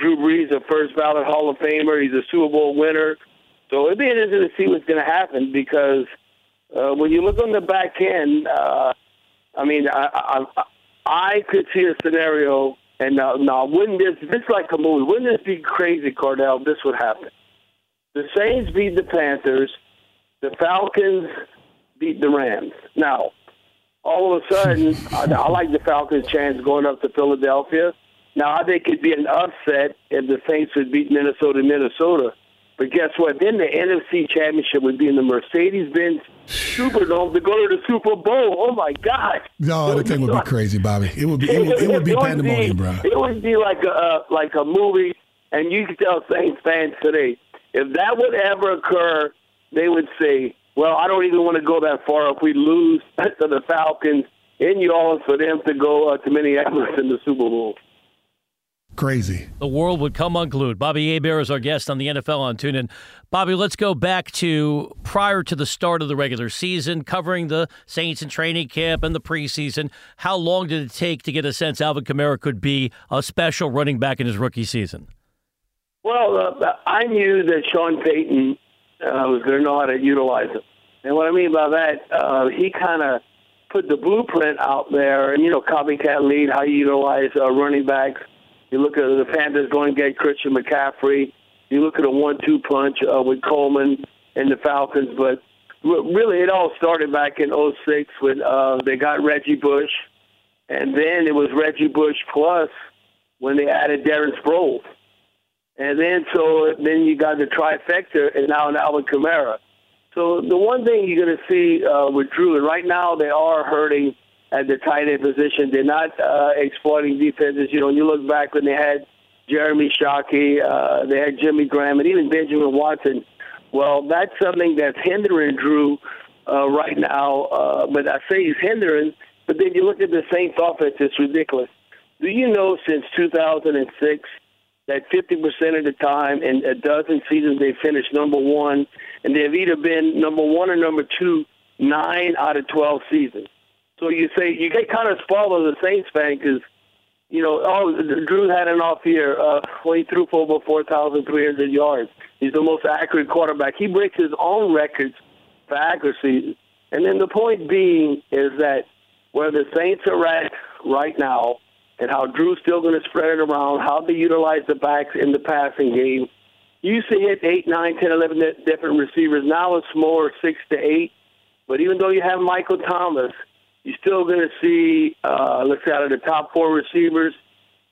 Drew Brees, a first ballot Hall of Famer. He's a Super Bowl winner. So it'd be interesting to see what's going to happen because uh, when you look on the back end, uh, I mean, I, I, I could see a scenario, and now, now wouldn't this, this like a movie, wouldn't this be crazy, Kordell, this would happen? The Saints beat the Panthers. The Falcons beat the Rams. Now, all of a sudden, I, I like the Falcons' chance going up to Philadelphia. Now, I think it'd be an upset if the Saints would beat Minnesota, Minnesota. But guess what? Then the NFC Championship would be in the Mercedes-Benz Superdome to go to the Super Bowl. Oh my God! No, that thing would be crazy, Bobby. It would be. It would, it would be pandemonium, bro. It would be like a uh, like a movie, and you can tell Saints fans today if that would ever occur, they would say, well, I don't even want to go that far if we lose to the Falcons in New Orleans for them to go uh, to Minneapolis in the Super Bowl. Crazy. The world would come unglued. Bobby Hebert is our guest on the NFL on TuneIn. Bobby, let's go back to prior to the start of the regular season, covering the Saints in training camp and the preseason. How long did it take to get a sense Alvin Kamara could be a special running back in his rookie season? Well, uh, I knew that Sean Payton uh, was going to know how to utilize him. And what I mean by that, uh, he kind of put the blueprint out there, and you know, copycat lead, how you utilize uh, running backs. You look at the Panthers going to get Christian McCaffrey. You look at a one-two punch uh, with Coleman and the Falcons, but really, it all started back in '06 when uh, they got Reggie Bush, and then it was Reggie Bush plus when they added Darren Sproles. And then so then you got the trifecta, and now an Alvin Kamara. So the one thing you're going to see uh, with Drew, and right now they are hurting at the tight end position. They're not uh, exploiting defenses. You know, when you look back when they had Jeremy Shockey, uh, they had Jimmy Graham, and even Benjamin Watson. Well, that's something that's hindering Drew uh, right now. Uh, but I say he's hindering, but then you look at the Saints offense, it's ridiculous. Do you know since 2006 that 50% of the time in a dozen seasons they finished number one, and they've either been number one or number two nine out of 12 seasons. So you say you get kind of spoiled as a Saints fan because, you know, oh, Drew had an off year uh, when he threw for over 4,300 yards. He's the most accurate quarterback. He breaks his own records for accuracy. And then the point being is that where the Saints are at right now – and how Drew's still going to spread it around, how they utilize the backs in the passing game. You used to hit 8, 9, 10, 11 different receivers. Now it's more 6 to 8. But even though you have Michael Thomas, you're still going to see, uh, let's say, out of the top four receivers,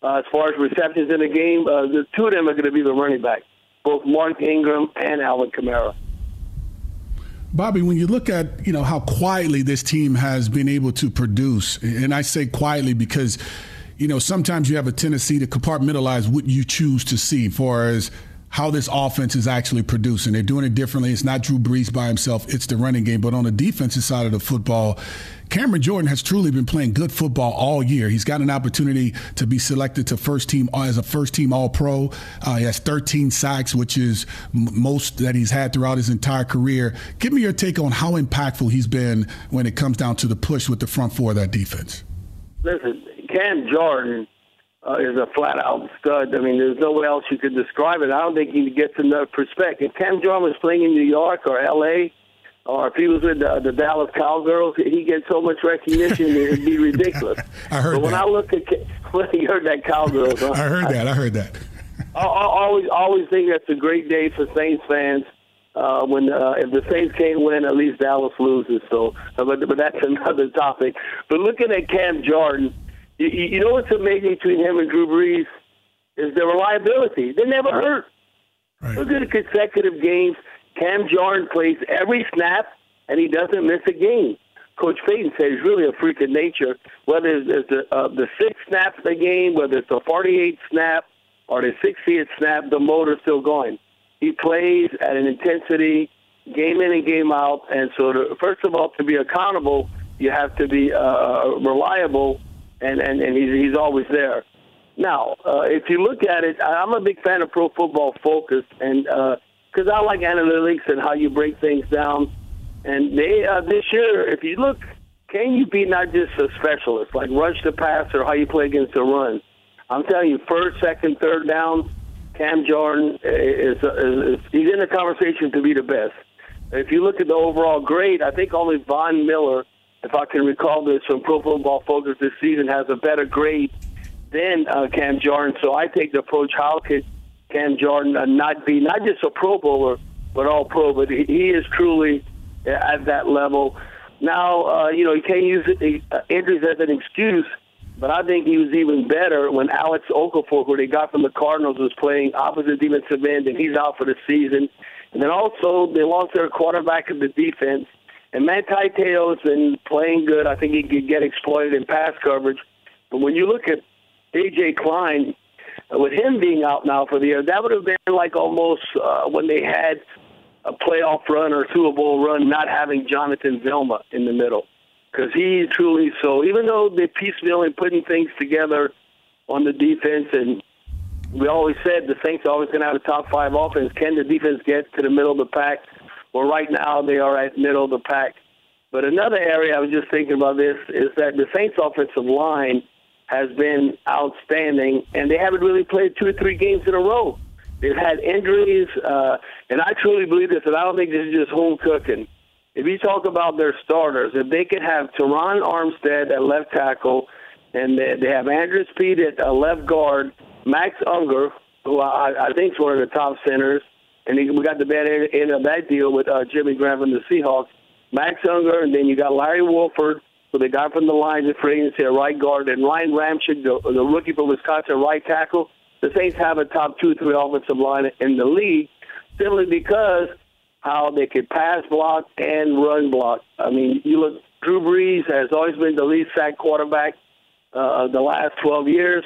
uh, as far as receptions in the game, uh, the two of them are going to be the running back, both Mark Ingram and Alvin Kamara. Bobby, when you look at you know how quietly this team has been able to produce, and I say quietly because you know, sometimes you have a tendency to compartmentalize what you choose to see as far as how this offense is actually producing. They're doing it differently. It's not Drew Brees by himself, it's the running game. But on the defensive side of the football, Cameron Jordan has truly been playing good football all year. He's got an opportunity to be selected to first team uh, as a first team All Pro. Uh, he has 13 sacks, which is most that he's had throughout his entire career. Give me your take on how impactful he's been when it comes down to the push with the front four of that defense. Listen, Cam Jordan uh, is a flat out stud. I mean, there's no way else you could describe it. I don't think he gets enough respect. If Cam Jordan was playing in New York or L.A., or if he was with the, the Dallas Cowgirls, he gets so much recognition it'd be ridiculous. I heard but when that. I look at when you heard that Cowgirls, I heard that. I heard that. I, I always always think that's a great day for Saints fans. Uh, when uh, if the Saints can't win, at least Dallas loses. So, but but that's another topic. But looking at Cam Jordan, you, you know what's amazing between him and Drew Brees is their reliability. They never hurt. Right. Look at the consecutive games. Cam Jordan plays every snap, and he doesn't miss a game. Coach Payton said he's really a freak of nature. Whether it's the, uh, the six snaps of the game, whether it's the 48 snap or the 60th snap, the motor's still going. He plays at an intensity, game in and game out. And so, to, first of all, to be accountable, you have to be uh, reliable and and, and he's he's always there. Now, uh, if you look at it, I'm a big fan of Pro Football Focus, and because uh, I like analytics and how you break things down. And they uh, this year, if you look, can you be not just a specialist like rush the pass or how you play against the run? I'm telling you, first, second, third down, Cam Jordan is, is, is he's in the conversation to be the best. If you look at the overall grade, I think only Von Miller if I can recall this from Pro Football Focus this season, has a better grade than uh, Cam Jordan. So I take the approach: how could Cam Jordan uh, not be not just a Pro Bowler, but all Pro? But he, he is truly at that level. Now, uh, you know, you can't use it, uh, injuries as an excuse, but I think he was even better when Alex Okafor, who they got from the Cardinals, was playing opposite defensive end, and he's out for the season. And then also they lost their quarterback of the defense. And Manti Te'o's been playing good. I think he could get exploited in pass coverage. But when you look at A.J. Klein, uh, with him being out now for the year, that would have been like almost uh, when they had a playoff run or Super Bowl run, not having Jonathan Vilma in the middle. Because he truly so, even though they're piecemeal and putting things together on the defense, and we always said the Saints are always going to have a top five offense. Can the defense get to the middle of the pack? Well, right now they are at middle of the pack. But another area I was just thinking about this is that the Saints offensive line has been outstanding, and they haven't really played two or three games in a row. They've had injuries, uh, and I truly believe this, and I don't think this is just home cooking. If you talk about their starters, if they could have Terron Armstead at left tackle, and they, they have Andrus Peat at uh, left guard, Max Unger, who I, I think is one of the top centers, and he, we got the bad end of that deal with uh, Jimmy Graham from the Seahawks. Max Unger, and then you got Larry Warford, who they got from the Lions in free agency at right guard, and Ryan Ramczyk, the, the rookie from Wisconsin, right tackle. The Saints have a top two, three offensive line in the league simply because how they could pass block and run block. I mean, you look, Drew Brees has always been the least sacked quarterback uh, the last 12 years.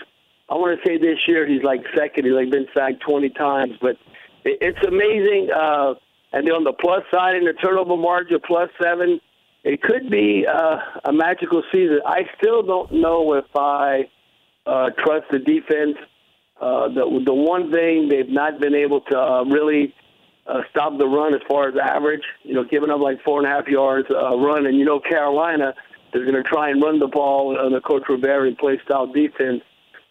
I want to say this year he's like second. He's like been sacked 20 times, but it's amazing. Uh, and on the plus side, in the turnover margin, plus seven, it could be uh, a magical season. I still don't know if I uh, trust the defense. Uh, the the one thing they've not been able to uh, really uh, stop the run as far as average. You know, giving up like four and a half yards uh, run, and you know Carolina is going to try and run the ball on the Coach Rivera play style defense.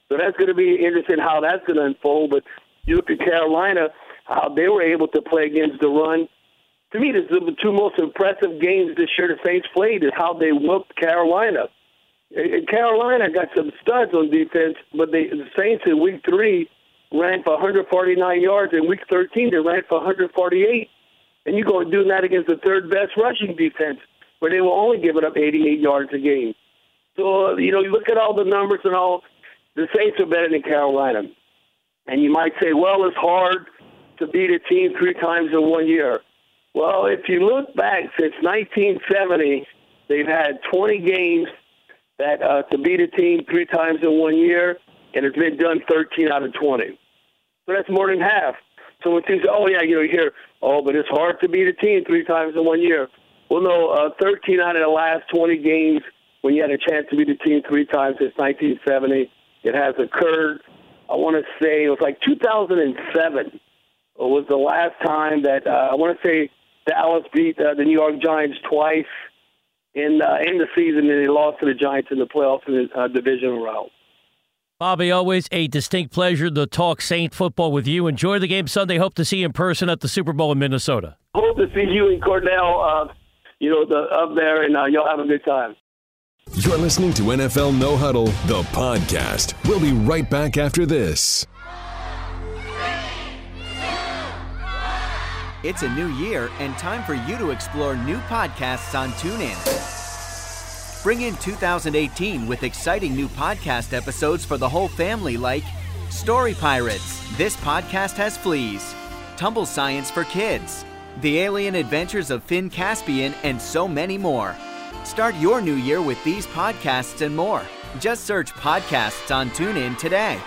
So that's going to be interesting how that's going to unfold. But you look at Carolina, how they were able to play against the run. To me, this the two most impressive games this year the Saints played is how they whooped Carolina. Carolina got some studs on defense, but they, the Saints in week three ran for 149 yards. In week 13, they ran for 148. And you go doing that against the third best rushing defense, where they were only giving up 88 yards a game. So, uh, you know, you look at all the numbers and all, the Saints are better than Carolina. And you might say, well, it's hard to beat a team three times in one year. Well, if you look back since 1970, they've had 20 games that uh, to beat a team three times in one year, and it's been done 13 out of 20. So that's more than half. So when teams say, oh, yeah, you know, hear, oh, but it's hard to beat a team three times in one year. Well, no, uh, 13 out of the last 20 games when you had a chance to beat a team three times since 1970, it has occurred. I want to say it was like 2007 was the last time that uh, I want to say Dallas beat uh, the New York Giants twice in uh, in the season, and they lost to the Giants in the playoffs in the uh, divisional round. Bobby, always a distinct pleasure to talk Saint football with you. Enjoy the game Sunday. Hope to see you in person at the Super Bowl in Minnesota. Hope to see you in Kordell, uh, you know, the, up there, and uh, y'all have a good time. You're listening to NFL No Huddle, the podcast. We'll be right back after this. It's a new year and time for you to explore new podcasts on TuneIn. Bring in 2018 with exciting new podcast episodes for the whole family like Story Pirates, This Podcast Has Fleas, Tumble Science for Kids, The Alien Adventures of Finn Caspian, and so many more. Start your new year with these podcasts and more. Just search podcasts on TuneIn today.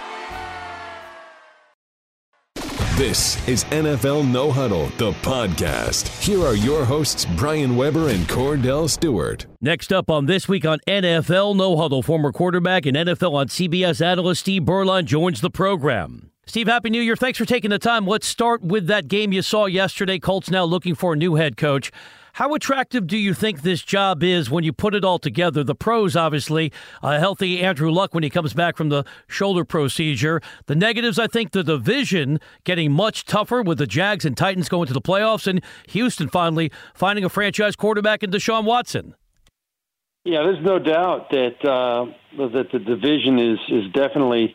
This is NFL No Huddle, the podcast. Here are your hosts, Brian Weber and Kordell Stewart. Next up on This Week on NFL No Huddle, former quarterback and NFL on CBS analyst Steve Beuerlein joins the program. Steve, Happy New Year. Thanks for taking the time. Let's start with that game you saw yesterday. Colts now looking for a new head coach. How attractive do you think this job is when you put it all together? The pros, obviously, a healthy Andrew Luck when he comes back from the shoulder procedure. The negatives, I think, the division getting much tougher with the Jags and Titans going to the playoffs, and Houston finally finding a franchise quarterback in Deshaun Watson. Yeah, there's no doubt that uh, that the division is is definitely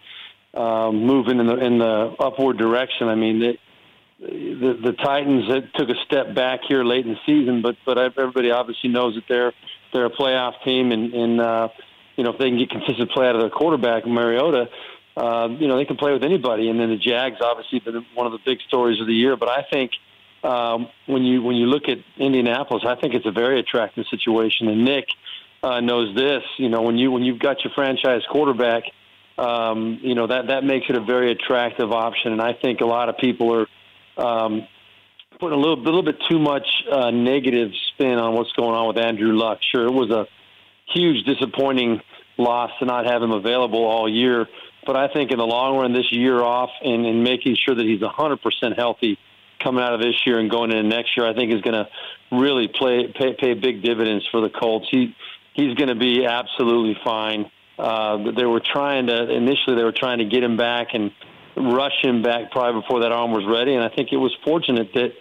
uh, moving in the in the upward direction. I mean, it, the the Titans took a step back here late in the season, but but everybody obviously knows that they're they're a playoff team, and and uh, you know if they can get consistent play out of their quarterback Mariota, uh, you know they can play with anybody. And then the Jags obviously been one of the big stories of the year, but I think. Um, when you when you look at Indianapolis, I think it's a very attractive situation. And Nick uh, knows this. You know, when you when you've got your franchise quarterback, um, you know that that makes it a very attractive option. And I think a lot of people are um, putting a little, little bit too much uh, negative spin on what's going on with Andrew Luck. Sure, it was a huge disappointing loss to not have him available all year But I think in the long run, this year off and, and making sure that he's 100% healthy coming out of this year and going into next year, I think is going to really play pay, pay big dividends for the Colts. He he's going to be absolutely fine. Uh, they were trying to initially they were trying to get him back and rush him back probably before that arm was ready, and I think it was fortunate that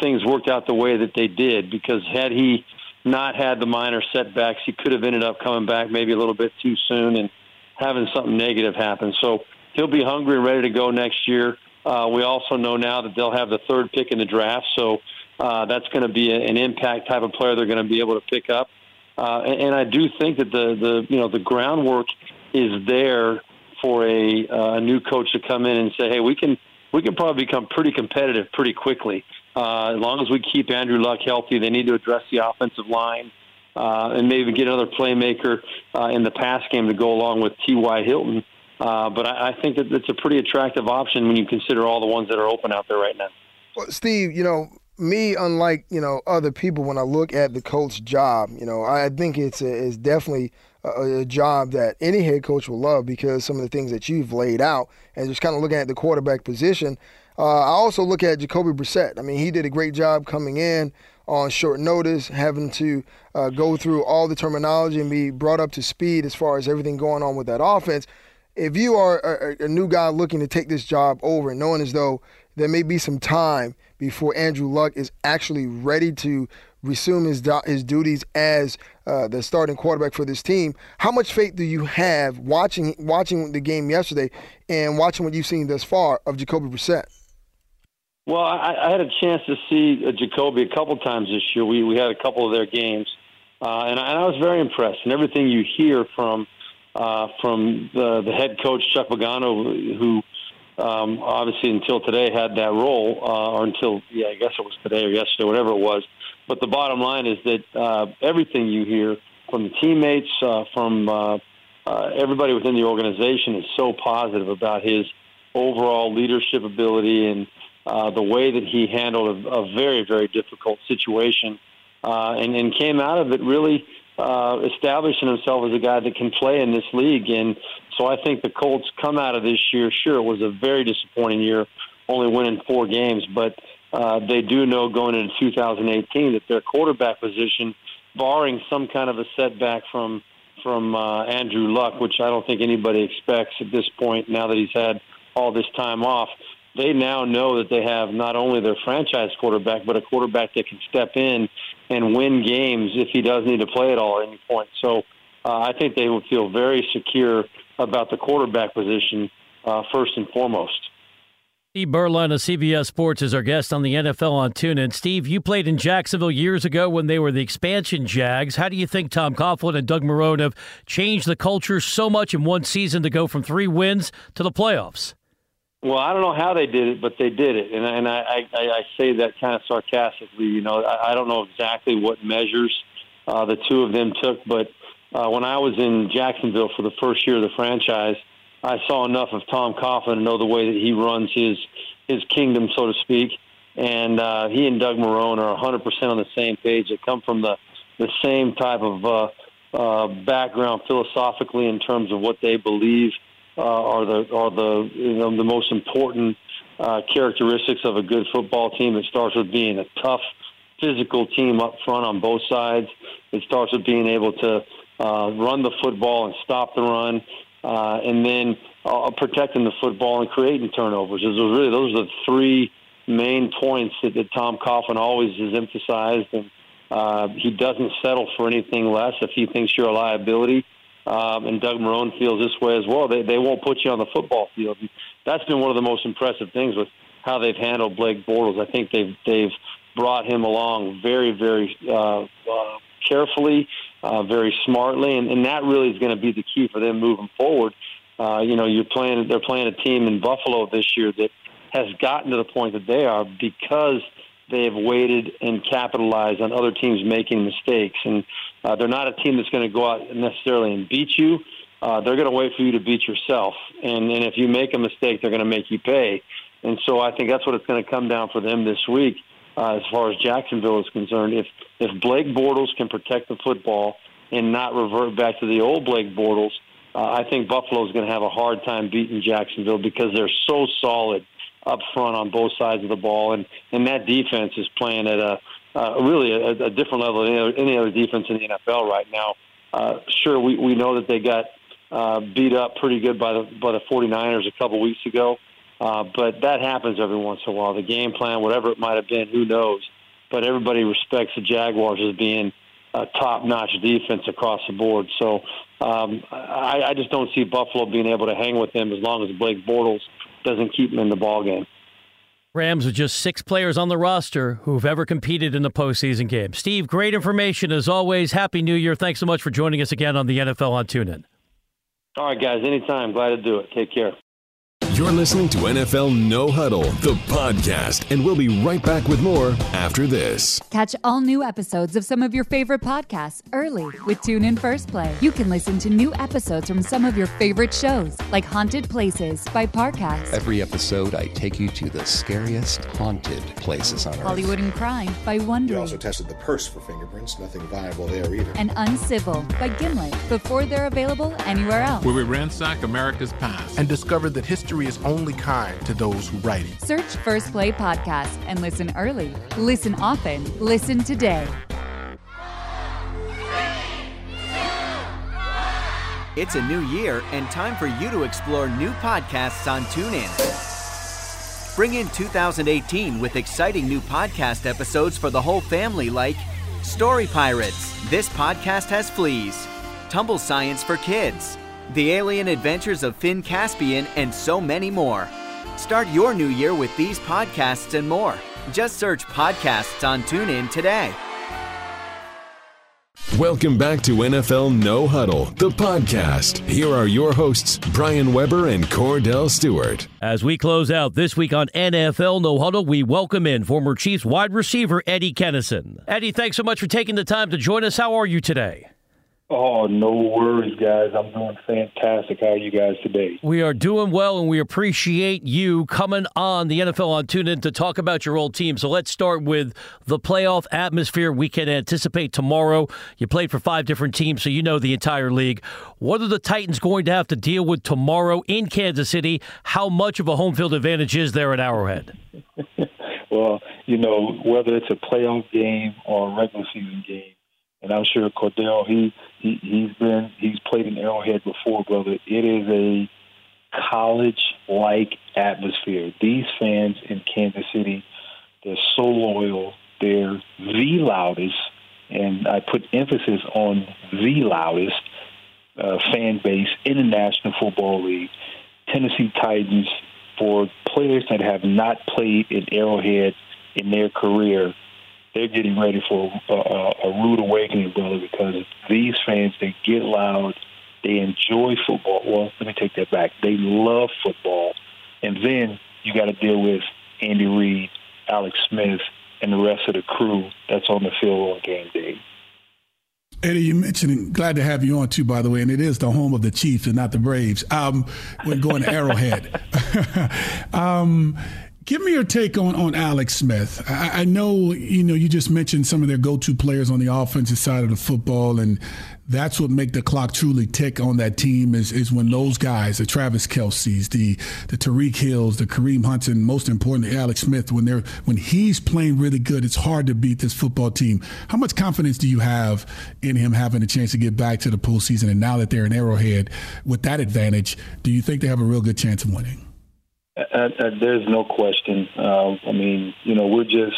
things worked out the way that they did because had he not had the minor setbacks, he could have ended up coming back maybe a little bit too soon and having something negative happen. So he'll be hungry and ready to go next year. Uh, we also know now that they'll have the third pick in the draft, so uh, that's going to be a, an impact type of player they're going to be able to pick up. Uh, and, and I do think that the the you know the groundwork is there for a, uh, new coach to come in and say, hey, we can we can probably become pretty competitive pretty quickly. Uh, as long as we keep Andrew Luck healthy, they need to address the offensive line uh, and maybe get another playmaker uh, in the pass game to go along with T.Y. Hilton. Uh, but I, I think that it's a pretty attractive option when you consider all the ones that are open out there right now. Well, Steve, you know, me, unlike you know other people, when I look at the coach job, you know, I think it's a, it's definitely a, a, job that any head coach will love because some of the things that you've laid out, and just kind of looking at the quarterback position. Uh, I also look at Jacoby Brissett. I mean, he did a great job coming in on short notice, having to uh, go through all the terminology and be brought up to speed as far as everything going on with that offense. If you are a, a new guy looking to take this job over, knowing as though there may be some time before Andrew Luck is actually ready to resume his his duties as uh, the starting quarterback for this team. How much faith do you have watching watching the game yesterday and watching what you've seen thus far of Jacoby Brissett? Well, I, I had a chance to see uh, Jacoby a couple times this year. We we had a couple of their games, uh, and, I, and I was very impressed. And everything you hear from uh, from the the head coach Chuck Pagano, who um, obviously until today had that role, uh, or until yeah, I guess it was today or yesterday, whatever it was. But the bottom line is that uh, everything you hear from the teammates, uh, from uh, uh, everybody within the organization, is so positive about his overall leadership ability and uh, the way that he handled a, a very, very difficult situation, uh, and, and came out of it really uh, establishing himself as a guy that can play in this league. And so I think the Colts come out of this year. Sure, it was a very disappointing year, only winning four games, but uh, they do know going into 2018 that their quarterback position, barring some kind of a setback from from uh, Andrew Luck, which I don't think anybody expects at this point. Now that he's had all this time off, they now know that they have not only their franchise quarterback, but a quarterback that can step in and win games if he does need to play at all at any point. So uh, I think they will feel very secure about the quarterback position uh, first and foremost. Steve Beuerlein of CBS Sports is our guest on the NFL on TuneIn. Steve, you played in Jacksonville years ago when they were the expansion Jags. How do you think Tom Coughlin and Doug Marrone have changed the culture so much in one season to go from three wins to the playoffs? Well, I don't know how they did it, but they did it, and and I I, I say that kind of sarcastically. You know, I, I don't know exactly what measures uh, the two of them took, but uh, when I was in Jacksonville for the first year of the franchise, I saw enough of Tom Coughlin to know the way that he runs his his kingdom, so to speak. And uh, he and Doug Marrone are 100% on the same page. They come from the the same type of uh, uh, background philosophically in terms of what they believe uh, are the are the you know, the most important uh, characteristics of a good football team. It starts with being a tough, physical team up front on both sides. It starts with being able to uh, run the football and stop the run, uh, and then uh, protecting the football and creating turnovers. Those are really those are the three main points that, that Tom Coughlin always has emphasized, and uh, he doesn't settle for anything less if he thinks you're a liability um, and Doug Marrone feels this way as well. They they won't put you on the football field. And that's been one of the most impressive things with how they've handled Blake Bortles. I think they've they've brought him along very very uh, uh, carefully, uh, very smartly, and, and that really is going to be the key for them moving forward. Uh, you know, you're playing they're playing a team in Buffalo this year that has gotten to the point that they are because they have waited and capitalized on other teams making mistakes. And uh, they're not a team that's going to go out necessarily and beat you. Uh, they're going to wait for you to beat yourself. And, and if you make a mistake, they're going to make you pay. And so I think that's what it's going to come down for them this week, uh, as far as Jacksonville is concerned. If if Blake Bortles can protect the football and not revert back to the old Blake Bortles, uh, I think Buffalo is going to have a hard time beating Jacksonville because they're so solid up front on both sides of the ball, and and that defense is playing at a uh, really a, a different level than any other, any other defense in the NFL right now. Uh, sure, we we know that they got uh, beat up pretty good by the by the 49ers a couple weeks ago, uh, but that happens every once in a while. The game plan, whatever it might have been, who knows? But everybody respects the Jaguars as being a top-notch defense across the board. So um, I, I just don't see Buffalo being able to hang with them as long as Blake Bortles doesn't keep them in the ball game. Rams with just six players on the roster who've ever competed in the postseason game. Steve, great information as always. Happy New Year. Thanks so much for joining us again on the NFL on TuneIn. All right, guys. Anytime. Glad to do it. Take care. You're listening to NFL No Huddle, the podcast, and we'll be right back with more after this. Catch all new episodes of some of your favorite podcasts early with TuneIn First Play. You can listen to new episodes from some of your favorite shows, like Haunted Places by Parcast. Every episode, I take you to the scariest haunted places on earth. Hollywood and Crime by Wondery. We also tested the purse for fingerprints. Nothing viable there either. And Uncivil by Gimlet before they're available anywhere else. Where we ransack America's past and discover that history is only kind to those who write it. Search First Play Podcast and listen early. Listen often. Listen today. It's a new year and time for you to explore new podcasts on TuneIn. Bring in 2018 with exciting new podcast episodes for the whole family like Story Pirates, This Podcast Has Fleas, Tumble Science for Kids, The Alien Adventures of Finn Caspian, and so many more. Start your new year with these podcasts and more. Just search podcasts on TuneIn today. Welcome back to NFL No Huddle, the podcast. Here are your hosts, Brian Weber and Kordell Stewart. As we close out this week on NFL No Huddle, we welcome in former Chiefs wide receiver Eddie Kennison. Eddie, thanks so much for taking the time to join us. How are you today? Oh, no worries, guys. I'm doing fantastic. How are you guys today? We are doing well, and we appreciate you coming on the NFL on TuneIn to talk about your old team. So let's start with the playoff atmosphere we can anticipate tomorrow. You played for five different teams, so you know the entire league. What are the Titans going to have to deal with tomorrow in Kansas City? How much of a home field advantage is there at Arrowhead? well, you know, whether it's a playoff game or a regular season game, and I'm sure Kordell he, he he's been he's played in Arrowhead before, brother. It is a college like atmosphere. These fans in Kansas City, they're so loyal. They're the loudest, and I put emphasis on the loudest uh, fan base in the National Football League. Tennessee Titans, for players that have not played in Arrowhead in their career, they're getting ready for a, a rude awakening, brother, because these fans, they get loud, they enjoy football. Well, let me take that back. They love football. And then you got to deal with Andy Reid, Alex Smith, and the rest of the crew that's on the field on game day. Eddie, you mentioned, glad to have you on too, by the way, and it is the home of the Chiefs and not the Braves. Um, when going to Arrowhead. um, Give me your take on, on Alex Smith. I, I, know you know you just mentioned some of their go-to players on the offensive side of the football, and that's what make the clock truly tick on that team is is when those guys, the Travis Kelce's, the the Tyreek Hills, the Kareem Hunts, and most importantly Alex Smith, when they're when he's playing really good, it's hard to beat this football team. How much confidence do you have in him having a chance to get back to the postseason? And now that they're in Arrowhead with that advantage, do you think they have a real good chance of winning? Uh, uh, there's no question. Uh, I mean, you know, we're just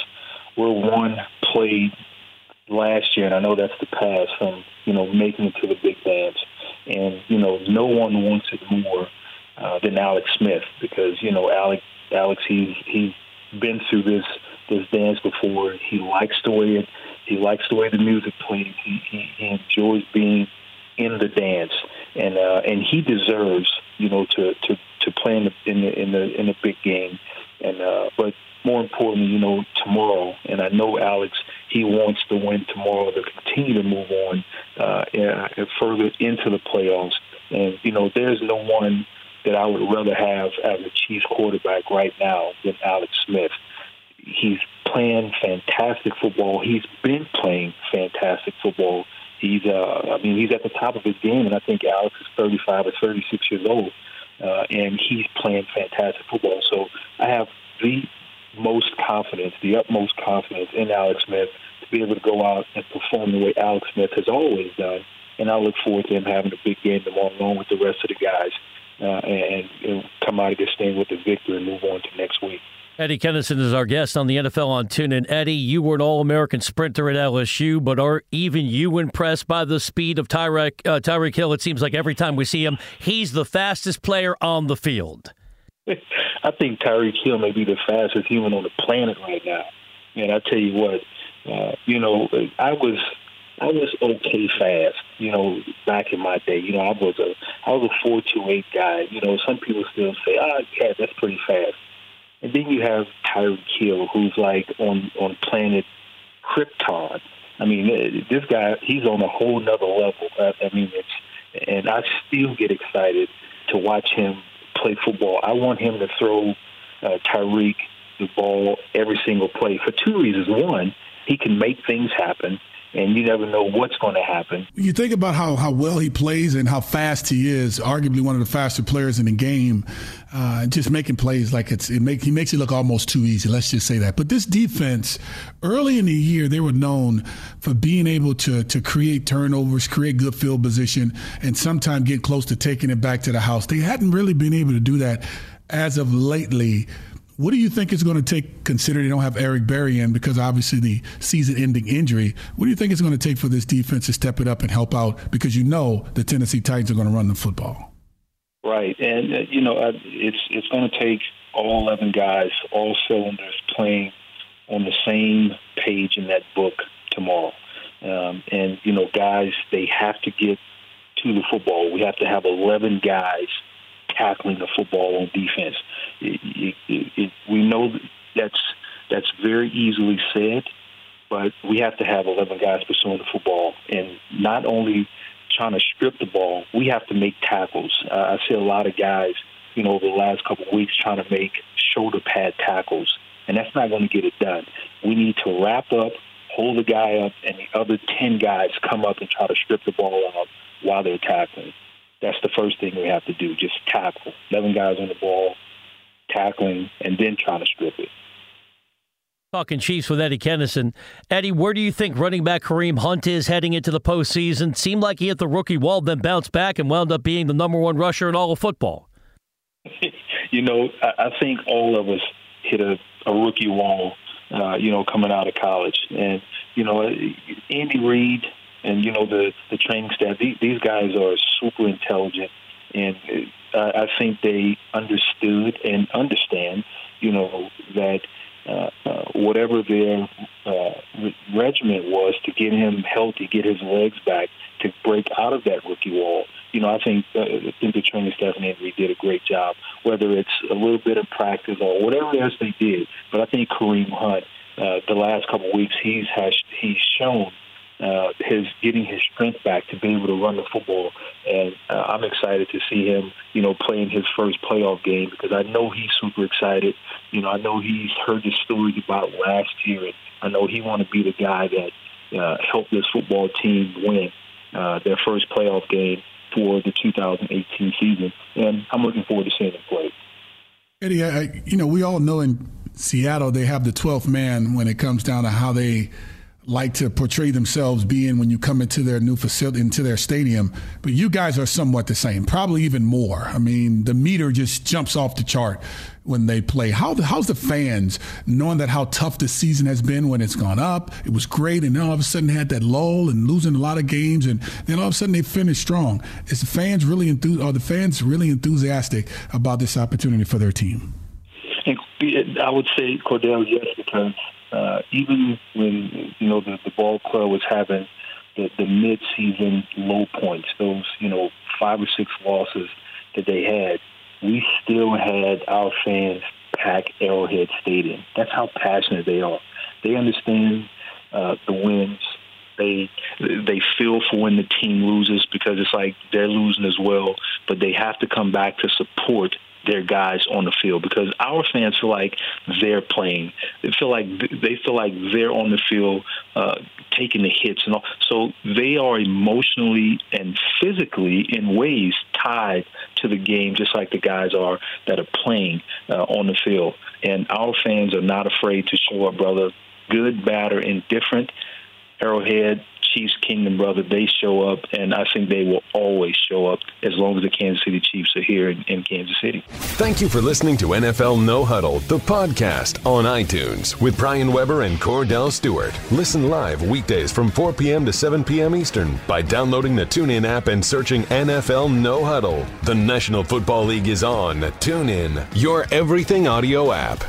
we're one play last year, and I know that's the past from you know making it to the big dance, and you know, no one wants it more uh, than Alex Smith because you know, Alex, Alex, he's he's been through this this dance before. He likes the way it. He likes the way the music plays. He, he, he enjoys being in the dance, and uh, and he deserves you know to to to play in the in the in the, in the big game. And uh, but more importantly, you know, tomorrow. And I know Alex, he wants to win tomorrow to continue to move on uh, and further into the playoffs. And you know, there's no one that I would rather have as a Chiefs quarterback right now than Alex Smith. He's playing fantastic football. He's been playing fantastic football. He's, uh, I mean, he's at the top of his game, and I think Alex is 35 or 36 years old, uh, and he's playing fantastic football. So I have the most confidence, the utmost confidence in Alex Smith to be able to go out and perform the way Alex Smith has always done. And I look forward to him having a big game tomorrow along with the rest of the guys uh, and, and come out of this thing with a victory and move on to next week. Eddie Kennison is our guest on the NFL on TuneIn. Eddie, you were an All-American sprinter at LSU, but are even you impressed by the speed of Tyreek, uh, Tyreek Hill? It seems like every time we see him, he's the fastest player on the field. I think Tyreek Hill may be the fastest human on the planet right now. And I tell you what, uh, you know, I was I was okay fast, you know, back in my day. You know, I was a I was a four two eight guy. You know, some people still say, ah, oh, yeah, that's pretty fast. And then you have Tyreek Hill, who's like on on planet Krypton. I mean, this guy, he's on a whole nother level. I, I mean, it's and I still get excited to watch him play football. I want him to throw uh, Tyreek the ball every single play for two reasons. One, he can make things happen and you never know what's going to happen. You think about how, how well he plays and how fast he is, arguably one of the faster players in the game. Uh, just making plays like it's it make he makes it look almost too easy. Let's just say that. But this defense, early in the year, they were known for being able to to create turnovers, create good field position, and sometimes get close to taking it back to the house. They hadn't really been able to do that as of lately. What do you think it's going to take, considering they don't have Eric Berry in because obviously the season-ending injury? What do you think it's going to take for this defense to step it up and help out? Because you know the Tennessee Titans are going to run the football. Right, and uh, you know uh, it's it's going to take all eleven guys, all cylinders, playing on the same page in that book tomorrow. Um, and you know, guys, they have to get to the football. We have to have eleven guys tackling the football on defense. It, it, we know that's that's very easily said, but we have to have 11 guys pursuing the football, and not only trying to strip the ball, we have to make tackles. Uh, I see a lot of guys, you know, over the last couple of weeks trying to make shoulder pad tackles, and that's not going to get it done. We need to wrap up, hold the guy up, and the other 10 guys come up and try to strip the ball out while they're tackling. That's the first thing we have to do, just tackle. 11 guys on the ball, tackling, and then trying to strip it. Talking Chiefs with Eddie Kennison. Eddie, where do you think running back Kareem Hunt is heading into the postseason? Seemed like he hit the rookie wall, then bounced back and wound up being the number one rusher in all of football. you know, I, think all of us hit a, a rookie wall, uh, you know, coming out of college. And, you know, Andy Reid and, you know, the, the training staff, these, these guys are super intelligent. And uh, I think they understood and understand, you know, that uh, uh, whatever their uh, regimen was to get him healthy, get his legs back, to break out of that rookie wall. You know, I think uh, I think the training staff and Henry did a great job. Whether it's a little bit of practice or whatever else they did, but I think Kareem Hunt, uh, the last couple of weeks, he's has he's shown uh, his getting his strength back to be able to run the football. And uh, I'm excited to see him, you know, playing his first playoff game because I know he's super excited. You know, I know he's heard the stories about last year, and I know he want to be the guy that uh, helped this football team win uh, their first playoff game for the 2018 season. And I'm looking forward to seeing him play. Eddie, I, you know, we all know in Seattle they have the 12th man when it comes down to how they like to portray themselves being when you come into their new facility, into their stadium. But you guys are somewhat the same, probably even more. I mean, the meter just jumps off the chart when they play. How how's the fans knowing that how tough the season has been when it's gone up? It was great, and then all of a sudden had that lull and losing a lot of games, and then all of a sudden they finish strong. Is the fans really enthused? Are the fans really enthusiastic about this opportunity for their team? I would say Kordell, yes, because uh, even when you know the, the ball club was having the, the mid-season low points, those you know five or six losses that they had, we still had our fans pack Arrowhead Stadium. That's how passionate they are. They understand uh, the wins. They they feel for when the team loses because it's like they're losing as well, but they have to come back to support their guys on the field because our fans feel like they're playing. They feel like they feel like they're on the field, uh, taking the hits and all. So they are emotionally and physically, in ways, tied to the game, just like the guys are that are playing uh, on the field. And our fans are not afraid to show up, brother. Good, bad, or indifferent. Arrowhead, Chiefs Kingdom, brother, they show up, and I think they will always show up as long as the Kansas City Chiefs are here in, in Kansas City. Thank you for listening to NFL No Huddle, the podcast on iTunes with Brian Weber and Kordell Stewart. Listen live weekdays from 4 p.m. to 7 p.m. Eastern by downloading the TuneIn app and searching NFL No Huddle. The National Football League is on TuneIn, your everything audio app.